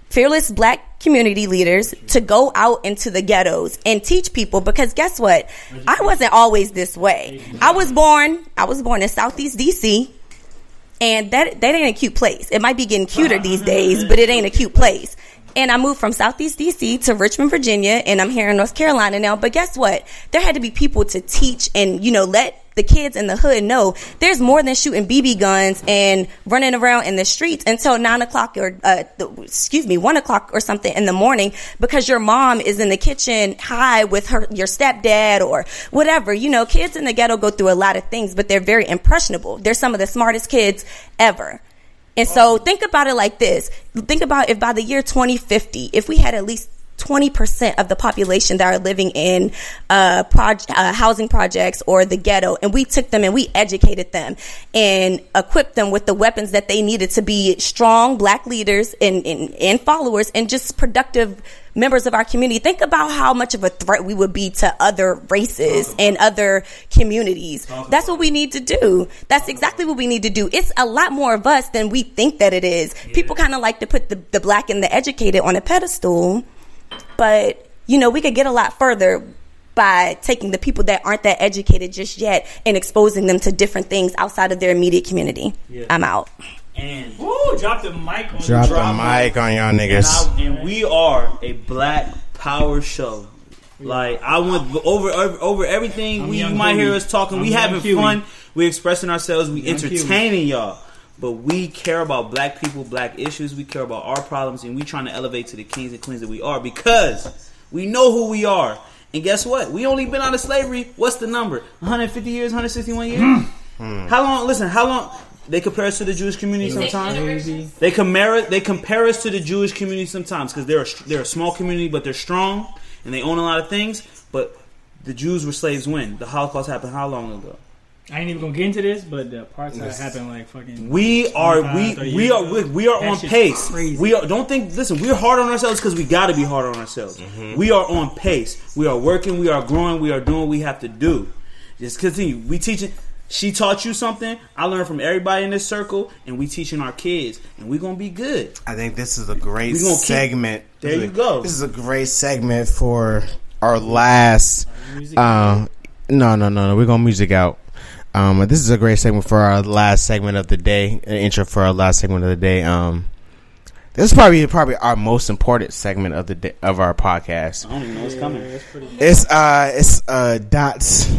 fearless black community leaders to go out into the ghettos and teach people because guess what? I wasn't always this way. I was born, I was born in Southeast DC and that that ain't a cute place. It might be getting cuter these days, but it ain't a cute place. And I moved from Southeast DC to Richmond, Virginia, and I'm here in North Carolina now. But guess what? There had to be people to teach and, you know, let the kids in the hood know there's more than shooting BB guns and running around in the streets until nine o'clock or, uh, excuse me, one o'clock or something in the morning because your mom is in the kitchen high with her, your stepdad or whatever. You know, kids in the ghetto go through a lot of things, but they're very impressionable. They're some of the smartest kids ever. And so think about it like this. Think about if by the year 2050, if we had at least 20% of the population that are living in uh, proj- uh, housing projects or the ghetto, and we took them and we educated them and equipped them with the weapons that they needed to be strong black leaders and, and, and followers and just productive members of our community. Think about how much of a threat we would be to other races and other communities. That's what we need to do. That's exactly what we need to do. It's a lot more of us than we think that it is. People kind of like to put the, the black and the educated on a pedestal but you know we could get a lot further by taking the people that aren't that educated just yet and exposing them to different things outside of their immediate community. Yeah. I'm out. And Ooh, drop the mic on Drop the the mic on y'all and, niggas. I, and we are a black power show. Like I went over over, over everything. I'm we you Young might hear us talking. I'm we Young having Huey. fun. We expressing ourselves. We Young entertaining y'all. But we care about black people, black issues. We care about our problems, and we trying to elevate to the kings and queens that we are because we know who we are. And guess what? We only been out of slavery. What's the number? 150 years, 161 years. Mm. How long? Listen, how long? They compare us to the Jewish community sometimes. They compare they compare us to the Jewish community sometimes because they're a, they're a small community, but they're strong and they own a lot of things. But the Jews were slaves when the Holocaust happened. How long ago? I ain't even gonna get into this, but the parts that happened like fucking. We are we we are we, we are That on pace. crazy. We are don't think listen. We're hard on ourselves because we got to be hard on ourselves. Mm-hmm. We are on pace. We are working. We are growing. We are doing what we have to do. Just continue. We teaching. She taught you something. I learned from everybody in this circle, and we teaching our kids, and we gonna be good. I think this is a great We gonna keep- segment. There you go. This is a great segment for our last. Um, no, no, no, no. We're gonna music out. Um, this is a great segment for our last segment of the day. An intro for our last segment of the day. Um, this is probably probably our most important segment of the day, of our podcast. I don't even know what's coming. It's uh, it's uh, Dot's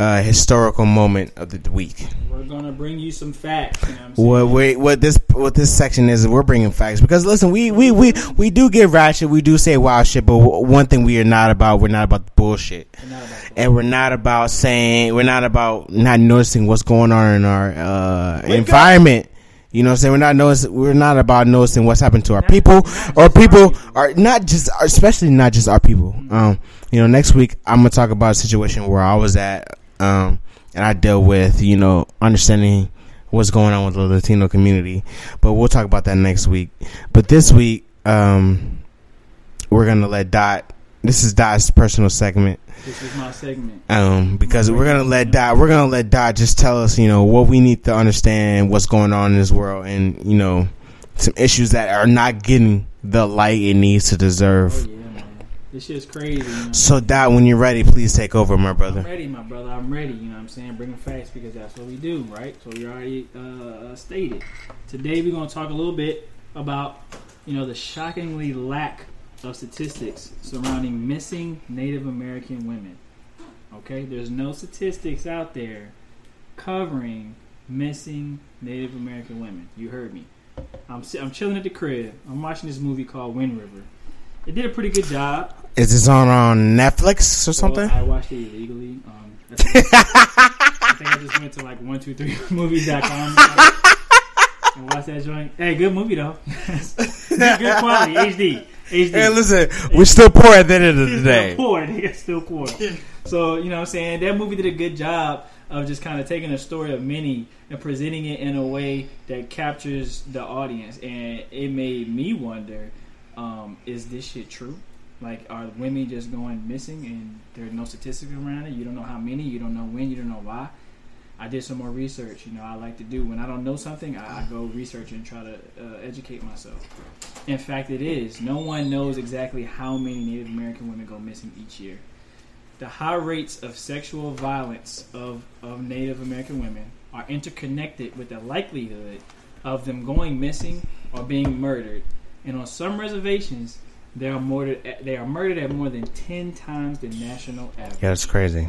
uh historical moment of the week. We're gonna bring you some facts. You know what? What we what this what this section is, we're bringing facts because listen, we we we we do get ratchet, we do say wild shit, but one thing we are not about, we're not about the bullshit, We're not about that. and we're not about saying, we're not about not noticing what's going on in our uh, environment. You know what I'm saying? We're not noticing, we're not about noticing what's happened to our people or people are not just, especially not just our people. Um, you know, next week I'm gonna talk about a situation where I was at, um, and I dealt with, you know, understanding what's going on with the Latino community. But we'll talk about that next week. But this week, um, we're gonna let Dot. This is Dot's personal segment. This is my segment. Um, because we're gonna let Dot, we're gonna let Dot just tell us, you know, what we need to understand, what's going on in this world, and you know, some issues that are not getting the light it needs to Oh deserve. yeah, man. This shit's crazy. You know? So, Dot, when you're ready, please take over, my I'm brother. ready, my brother. I'm ready. You know what I'm saying? Bringing facts because that's what we do, right? So we already uh, stated. Today we're going to talk a little bit about, you know, the shockingly lack of statistics surrounding missing Native American women. Okay, there's no statistics out there covering missing Native American women. You heard me. I'm I'm chilling at the crib. I'm watching this movie called Wind River. It did a pretty good job. Is this on on Netflix or something? I watched it illegally. Um, I think I just went to like one two three movies.com and watched that joint. Hey, good movie though. good, quality, HD, HD. Hey, listen, we're still poor at the end of the Still day. poor, nigga, still poor. So you know what I'm saying that movie did a good job of just kind of taking a story of many and presenting it in a way that captures the audience, and it made me wonder: um, Is this shit true? Like, are women just going missing and there's no statistics around it? You don't know how many, you don't know when, you don't know why. I did some more research. You know, I like to do when I don't know something, I, I go research and try to uh, educate myself. In fact, it is. No one knows exactly how many Native American women go missing each year. The high rates of sexual violence of, of Native American women are interconnected with the likelihood of them going missing or being murdered. And on some reservations, they are murdered. At, they are murdered at more than ten times the national average. Yeah, that's crazy.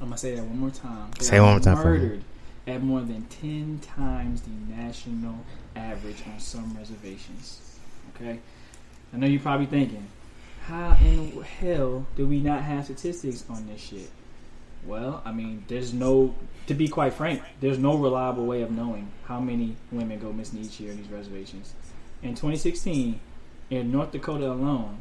I'm gonna say that one more time. They Say one more time for me. Murdered at more than ten times the national average on some reservations. Okay, I know you're probably thinking, how in the hell do we not have statistics on this shit? Well, I mean, there's no. To be quite frank, there's no reliable way of knowing how many women go missing each year in these reservations. In 2016, in North Dakota alone,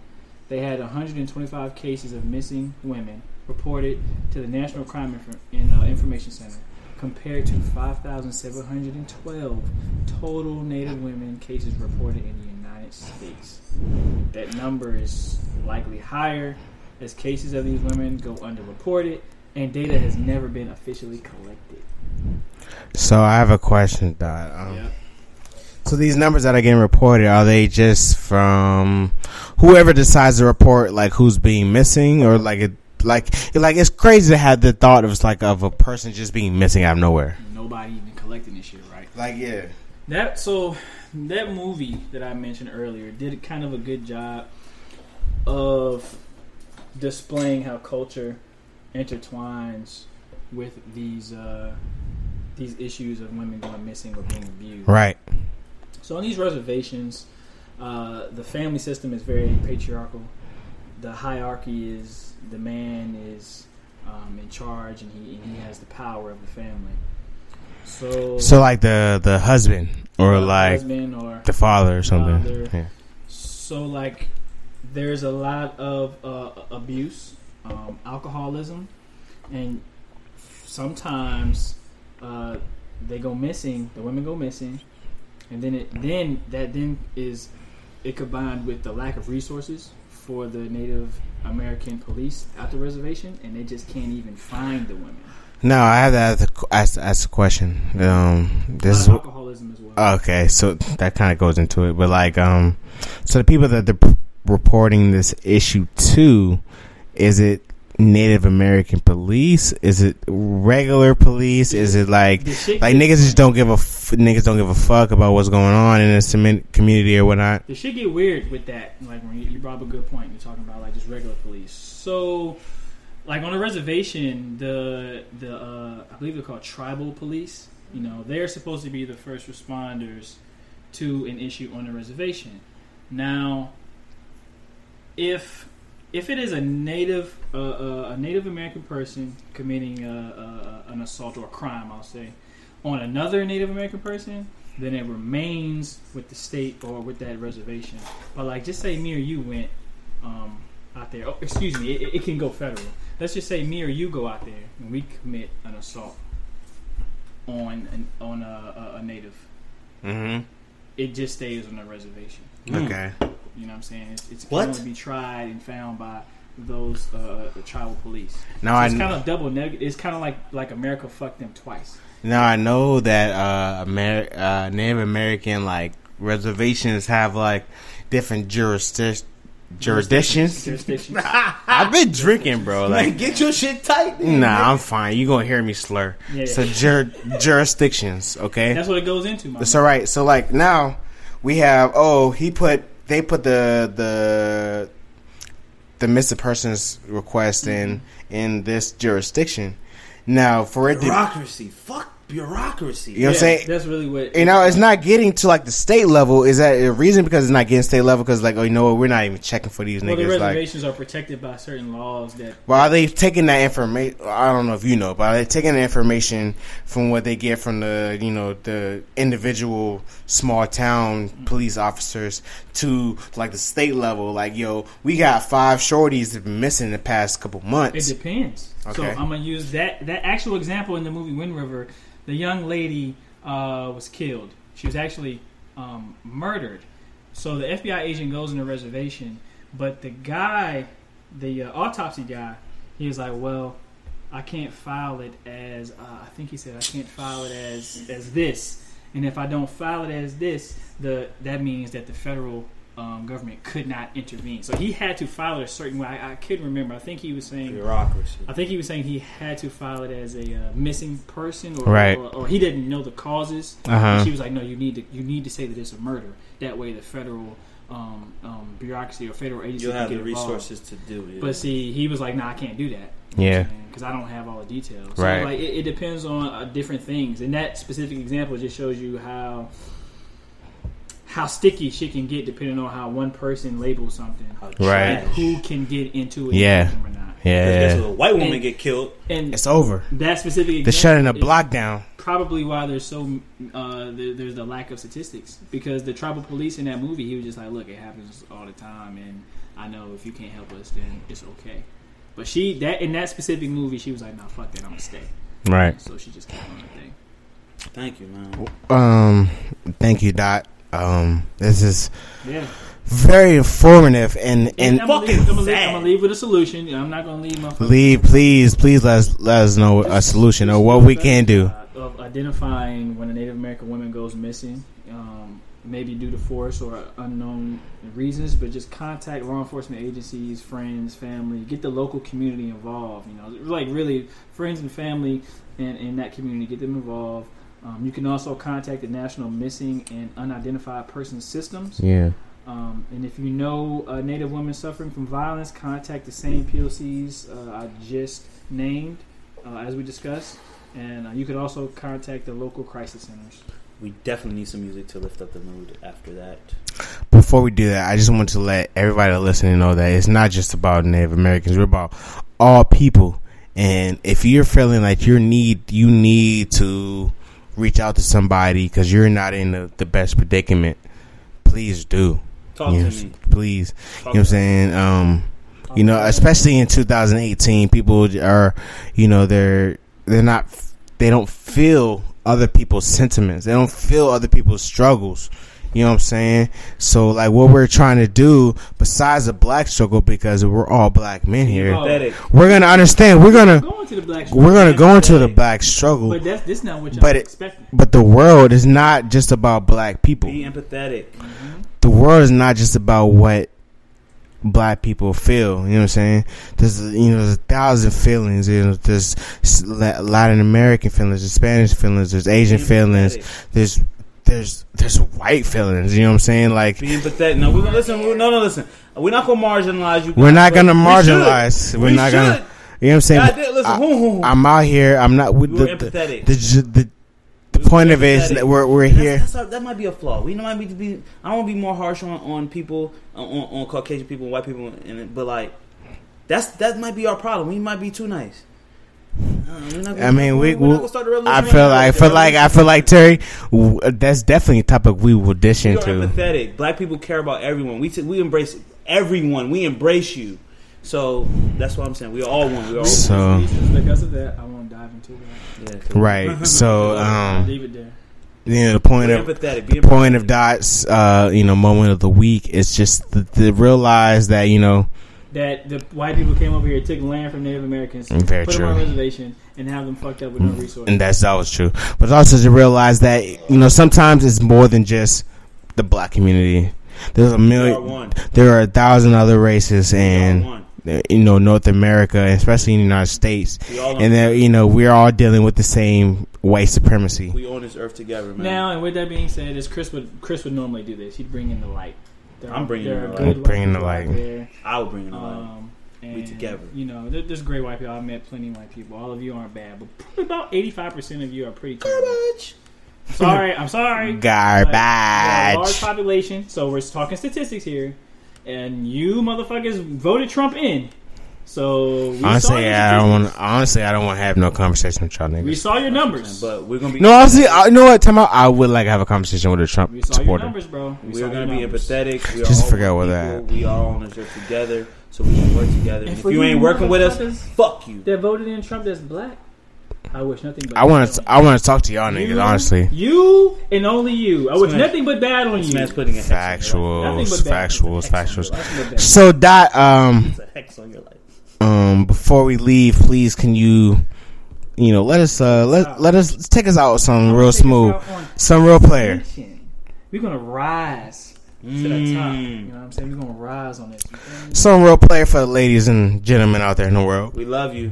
they had 125 cases of missing women reported to the National Crime Infor- in, uh, Information Center, compared to 5,712 total Native women cases reported in the United States. That number is likely higher as cases of these women go underreported and data has never been officially collected. So I have a question, Dot. Um, So these numbers that are getting reported are they just from whoever decides to report like who's being missing or like it like like it's crazy to have the thought of like of a person just being missing out of nowhere. Nobody even collecting this shit, right? Like yeah. That so that movie that I mentioned earlier did kind of a good job of displaying how culture intertwines with these uh, these issues of women going missing or being abused. Right. So on these reservations, uh, the family system is very patriarchal. The hierarchy is the man is um, in charge and he, and he has the power of the family. So, So like the the husband or the like husband or the father or something. Father. Yeah. so like there's a lot of uh, abuse, um, alcoholism, and sometimes uh, they go missing. The women go missing, and then it then that then is it combined with the lack of resources for the Native American police at the reservation, and they just can't even find the women. No, I have to ask, ask, ask a question. Um, this is alcoholism as well. Okay, so that kind of goes into it, but like, um, so the people that they're p- reporting this issue to, is it Native American police? Is it regular police? Is it like like niggas just don't give a f- niggas don't give a fuck about what's going on in the cement community or whatnot? The shit get weird with that. Like when you, you brought up a good point, you're talking about like just regular police. So, like on a reservation, the the uh, I believe they're called tribal police. You know, they're supposed to be the first responders to an issue on a reservation. Now, if if it is a native uh, uh, a Native American person committing uh, uh, an assault or a crime, I'll say, on another Native American person, then it remains with the state or with that reservation. But like, just say me or you went um, out there. Oh, excuse me, it, it can go federal. Let's just say me or you go out there and we commit an assault on an, on a, a, a native. Mm-hmm. It just stays on the reservation. Okay. You know what I'm saying? It's, it's What? going to be tried and found by those uh, the tribal police. Now So I it's kn- kind of double negative. It's kind of like like America fucked them twice. now I know that uh, Amer- uh, Native American like reservations have like different jurisdic- jurisdictions. Jurisdictions. I've been drinking, bro. Like Man, get your shit tight. then, Nah. I'm fine. You gonna hear me slur. Yeah. So jur- jurisdictions, okay? That's what it goes into. My That's all right. So like now we have oh he put they put the the the missing persons request in mm-hmm. in this jurisdiction. Now for it to bureaucracy. Fuck bureaucracy. you know what I'm saying? That's really what. You know, it's not getting to like the state level. Is that a reason because it's not getting state level? Because like, oh, you know what? We're not even checking for these well, the niggas. Like, reservations are protected by certain laws that Well, are they taking that information? I don't know if you know, but are they taking the information from what they get from the, you know, the individual small town police officers to like the state level? Like, yo, we got five shorties that have been missing in the past couple months. It months. depends. So I'm gonna use that that actual example in the movie Wind River. The young lady uh, was killed. She was actually um, murdered. So the FBI agent goes in the reservation, but the guy, the uh, autopsy guy, he was like, "Well, I can't file it as uh, I think he said I can't file it as as this, and if I don't file it as this, the that means that the federal um, government could not intervene. So he had to file it a certain way. I, I couldn't remember. I think he was saying. Bureaucracy. I think he was saying he had to file it as a uh, missing person, or, Right. or, or he didn't know the causes. Uh huh. She was like, "No, you need to you need to say that it's a murder. That way, the federal um, um, bureaucracy or federal agency You'll can have get the involved." resources to do it. But see, he was like, "Nah, I can't do that." Yeah. because I don't have all the details. So, Right. Like it, it depends on uh, different things, and that specific example just shows you how how sticky shit can get depending on how one person labels something. How Right. trash. Who can get into it? Yeah. Or not. Yeah. Because a white woman And- get killed. And It's over. that specific They're shutting the example block down. Probably why there's so uh, there, there's the lack of statistics because the tribal police in that movie he was just like, look, it happens all the time, and I know if you can't help us, then it's okay. But she that in that specific movie, she was like, nah, fuck that, I'm gonna stay. Right. So she just kept on her thing. Thank you, man. Um. Thank you, Dot. Um. This is Yeah. very informative and and I'm gonna, leave, fucking I'm, gonna leave. I'm gonna leave with a solution. I'm not gonna leave my leave. Please, please let us let us know a solution or what we can do. Uh, of identifying when a Native American woman goes missing, um, maybe due to force or unknown reasons, but just contact law enforcement agencies, friends, family, get the local community involved. You know, like really friends and family in, in that community, get them involved. Um, you can also contact the National Missing and Unidentified Persons Systems. Yeah. Um, and if you know a Native woman suffering from violence, contact the same POCs uh, I just named, uh, as we discussed. And uh, you could also contact the local crisis centers. We definitely need some music to lift up the mood after that. Before we do that, I just want to let everybody listening know that it's not just about Native Americans. We're about all people. And if you're feeling like you need you need to reach out to somebody because you're not in the, the best predicament, please do. Talk to me. please. Talk You know what I'm saying? Um, you know, especially in 2018, people are, you know, they're they're not, they don't feel other people's sentiments. They don't feel other people's struggles. You know what I'm saying? So, like, what we're trying to do, besides the black struggle, because we're all black men here, Oh. We're gonna understand. We're gonna Going to the black. we're gonna go into the black struggle, But that's this not what y'all But it- expecting. but the world is not just about black people. Be empathetic. Mm-hmm. the world is not just about what black people feel. You know what I'm saying? There's you know there's a thousand feelings. You know, there's Latin American feelings, there's Spanish feelings, there's Asian feelings, there's there's there's white feelings. You know what I'm saying? Like Be empathetic. No, we're gonna listen. We're, no, no, listen. We're not gonna marginalize you. we're not gonna marginalize. We not should. gonna. You know what I'm saying? God listen, I. I'm out here. I'm not with We the were the, empathetic. the, the, the, We point of it is that we're we're That's- here. That's, our- that might be a flaw. We might be to be. I don't want to be more harsh on, on people, on, on Caucasian people, white people, and but like that's that might be our problem. We might be too nice. Uh, we're not gonna- I mean, we. we're we gonna start I feel like I feel like I feel like Terry. w- That's definitely a topic we will dish We are into. empathetic. Black people care about everyone. We t- we embrace everyone. We embrace you. So that's what I'm saying. We are all one. We are all So- because of that, I won't dive into that. Yeah, Right. So, um, leave it there. you know, the point Be of empathetic. Be point of dots, uh, you know, moment of the week is just to, the realize that you know, That the white people came over here, took land from Native Americans, mm, Very put true. them on a reservation, and have them fucked up with no mm, resources. and that's always true. But also to realize that you know sometimes it's more than just the black community. There's a We are million. one. There are a thousand other races, and you know North America, especially in the United States, and that you know we're all dealing with the same white supremacy. we own this earth together, man. Now, and with that being said, as Chris would Chris would normally do this, he'd bring in the light. There I'm bringing there in are the good light. white Bringing the people light. there. I will bring it on. Um, and, We together. You know, there, there's great white people. I've met plenty of white people. All of you aren't bad, but about 85% of you are pretty terrible. Garbage. Sorry, I'm sorry. But we large population, so we're talking statistics here. And you motherfuckers voted Trump in. So we saw Honestly, your I don't statistics. want. Honestly, I don't want to have no conversation with y'all niggas. We saw your numbers. But we're gonna be No, honestly, I, you know what? Time out. I would like to have a conversation with a Trump we saw your supporter. numbers, bro. We we're gonna be empathetic. We Just all forget one what people. We are all on this earth together, so we can work together. And And if you you ain't working with us, motherfuckers- fuck you. That voted in Trump that's black. I wish nothing but I want to. I want to talk to y'all you. niggas. Honestly, You and only you. I wish man- nothing but bad on This you. man's putting a hex on your life. Factuals, factuals, Hex on your factuals. life. Nothing but bad. So that um It's a hex on your life. Um before we leave, please can you, you know, let us uh let let us take us out with some real smooth, some real player. We're gonna rise to the top. Mm. You know what I'm saying? We're gonna rise on this. You feel me? Some real player for the ladies and gentlemen out there in the world. We love you,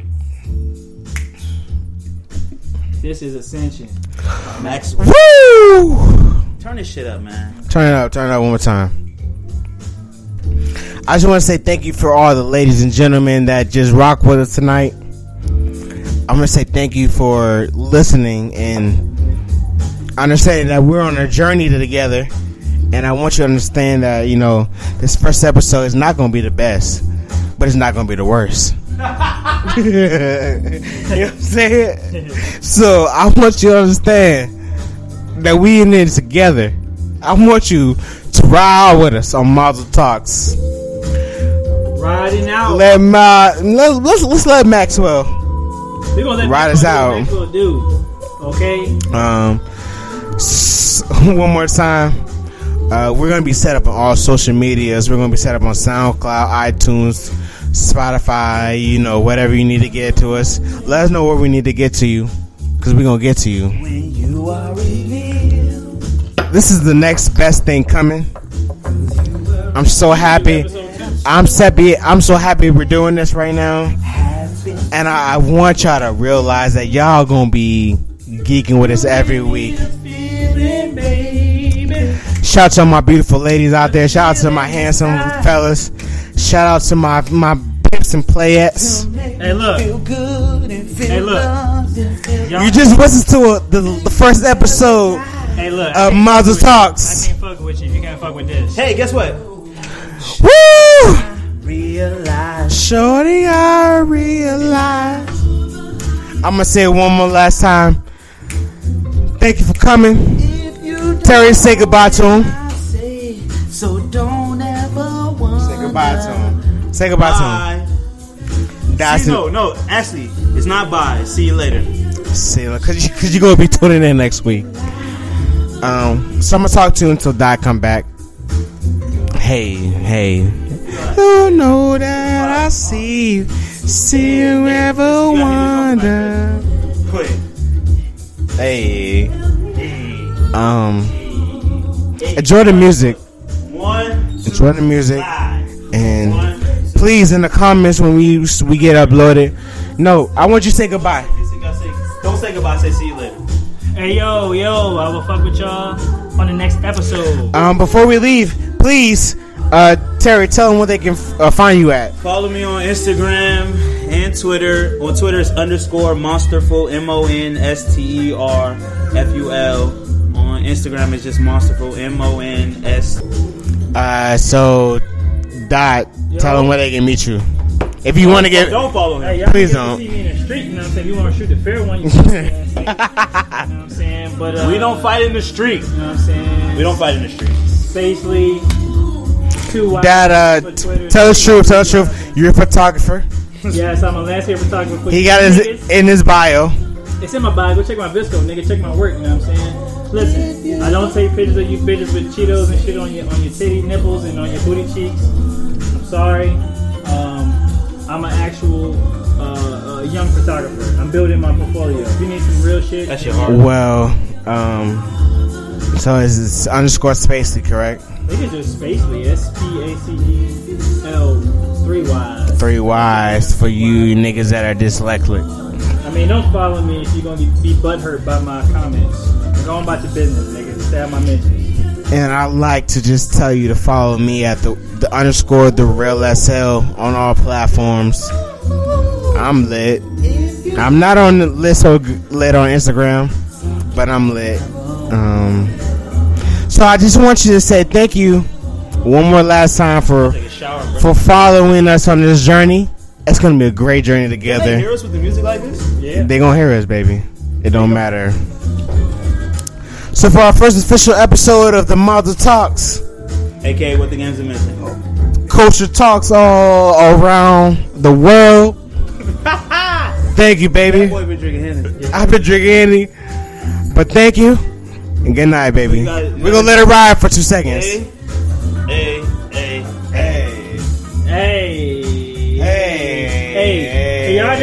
This is ascension. Max. Woo! Turn this shit up, man. Turn it up, turn it up one more time. I just want to say thank you for all the ladies and gentlemen that just rock with us tonight. I'm to say thank you for listening and understanding that we're on a journey together. And I want you to understand that, you know, this first episode is not going to be the best, but it's not going to be the worst. you know what I'm saying? So I want you to understand that we in it together. I want you to ride with us on Mazel Talks. Riding out. Let Ma, let's, let's let's let Maxwell We're gonna let Ride Maxwell us do out. what do. Okay. um s- one more time. Uh, we're gonna be set up on all social medias. We're gonna be set up on SoundCloud, iTunes, Spotify. You know, whatever you need to get to us. Let us know where we need to get to you, because we're gonna get to you. When you are revealed, This is the next best thing coming. I'm so happy. I'm happy. I'm so happy we're doing this right now, and I, I want y'all to realize that y'all gonna be geeking with us every week. Shout out to my beautiful ladies out there. Shout out to my handsome fellas. Shout out to my my pimps and playettes. Hey, look. Feel good and feel Hey, look. loved and feel Y'all- You just listened to a, the the first episode Hey, look. of I can't Mazel fuck with you. Talks. I can't fuck with you. You can't fuck with this. Hey, guess what? Woo! realize Shorty, I realize. I'm gonna say it one more last time. Thank you for coming. you Terry, say goodbye to him. Say, so don't ever wonder. Say goodbye to him. Say goodbye to him. That's See, no, no. Actually, it's not bye. See you later. See, cause you, cause you're gonna be tuning in next week. Um, so I'm gonna talk to you until Dot come back. Hey, hey. You know that I see you. See you ever wonder. Quit. Hey. Um, enjoy the music. Enjoy the music. And please, in the comments when we we get uploaded, no, I want you to say goodbye. Don't say goodbye. Say see you later. Hey, yo, yo. I will fuck with y'all on the next episode. Um, before we leave, please, uh, Terry, tell them where they can uh, find you at. Follow me on Instagram and Twitter. On Twitter, it's underscore monsterful. M O N S T E R F U L. On Instagram, it's just monsterful. M O N S. Uh, so, Dot, tell them where they can meet you. If you want to get, Don't follow Hey, him. y'all Please don't. see me in the street. You know what I'm saying? You want to shoot the fair one? You, can, you know what I'm saying? But uh, We don't fight in the street. You know what I'm saying? We don't fight in the street. Spacely. Two wives Dad, uh, for t- tell the truth, tell the truth. You're a photographer. Yes, I'm a landscape photographer. for He got his niggas. in his bio. It's in my bio. Go check my VSCO, nigga. Check my work. You know what I'm saying? Listen, I don't take pictures of you bitches with Cheetos and shit on your on your titty nipples and on your booty cheeks. I'm sorry. Um, I'm an actual uh, uh, young photographer. I'm building my portfolio. If you need some real shit, that's your hard. Well, um, so is it's underscore spacely, correct? They can just Spacely. S P A C E L three Y's. Three Y's for you niggas that are dyslexic. I mean, don't follow me if you're gonna be, be butthurt by my comments. Go on about your business, nigga. Stay out my mentions. And I'd like to just tell you to follow me at the, the underscore the real SL on all platforms. I'm lit. I'm not on the list or lit on Instagram, but I'm lit. Um, so I just want you to say thank you one more last time for shower, for following us on this journey. It's gonna be a great journey Can they hear us with the music like this? Yeah. They gonna hear us, baby. It don't matter. So for our first official episode of the Mazel Talks, aka what the games are missing, culture talks all around the world. thank you, baby. Boy been drinking I've been drinking Henny, but thank you and good night, baby. We're gonna let it ride for two seconds. Hey, hey, hey, hey, hey, hey. hey. hey. hey.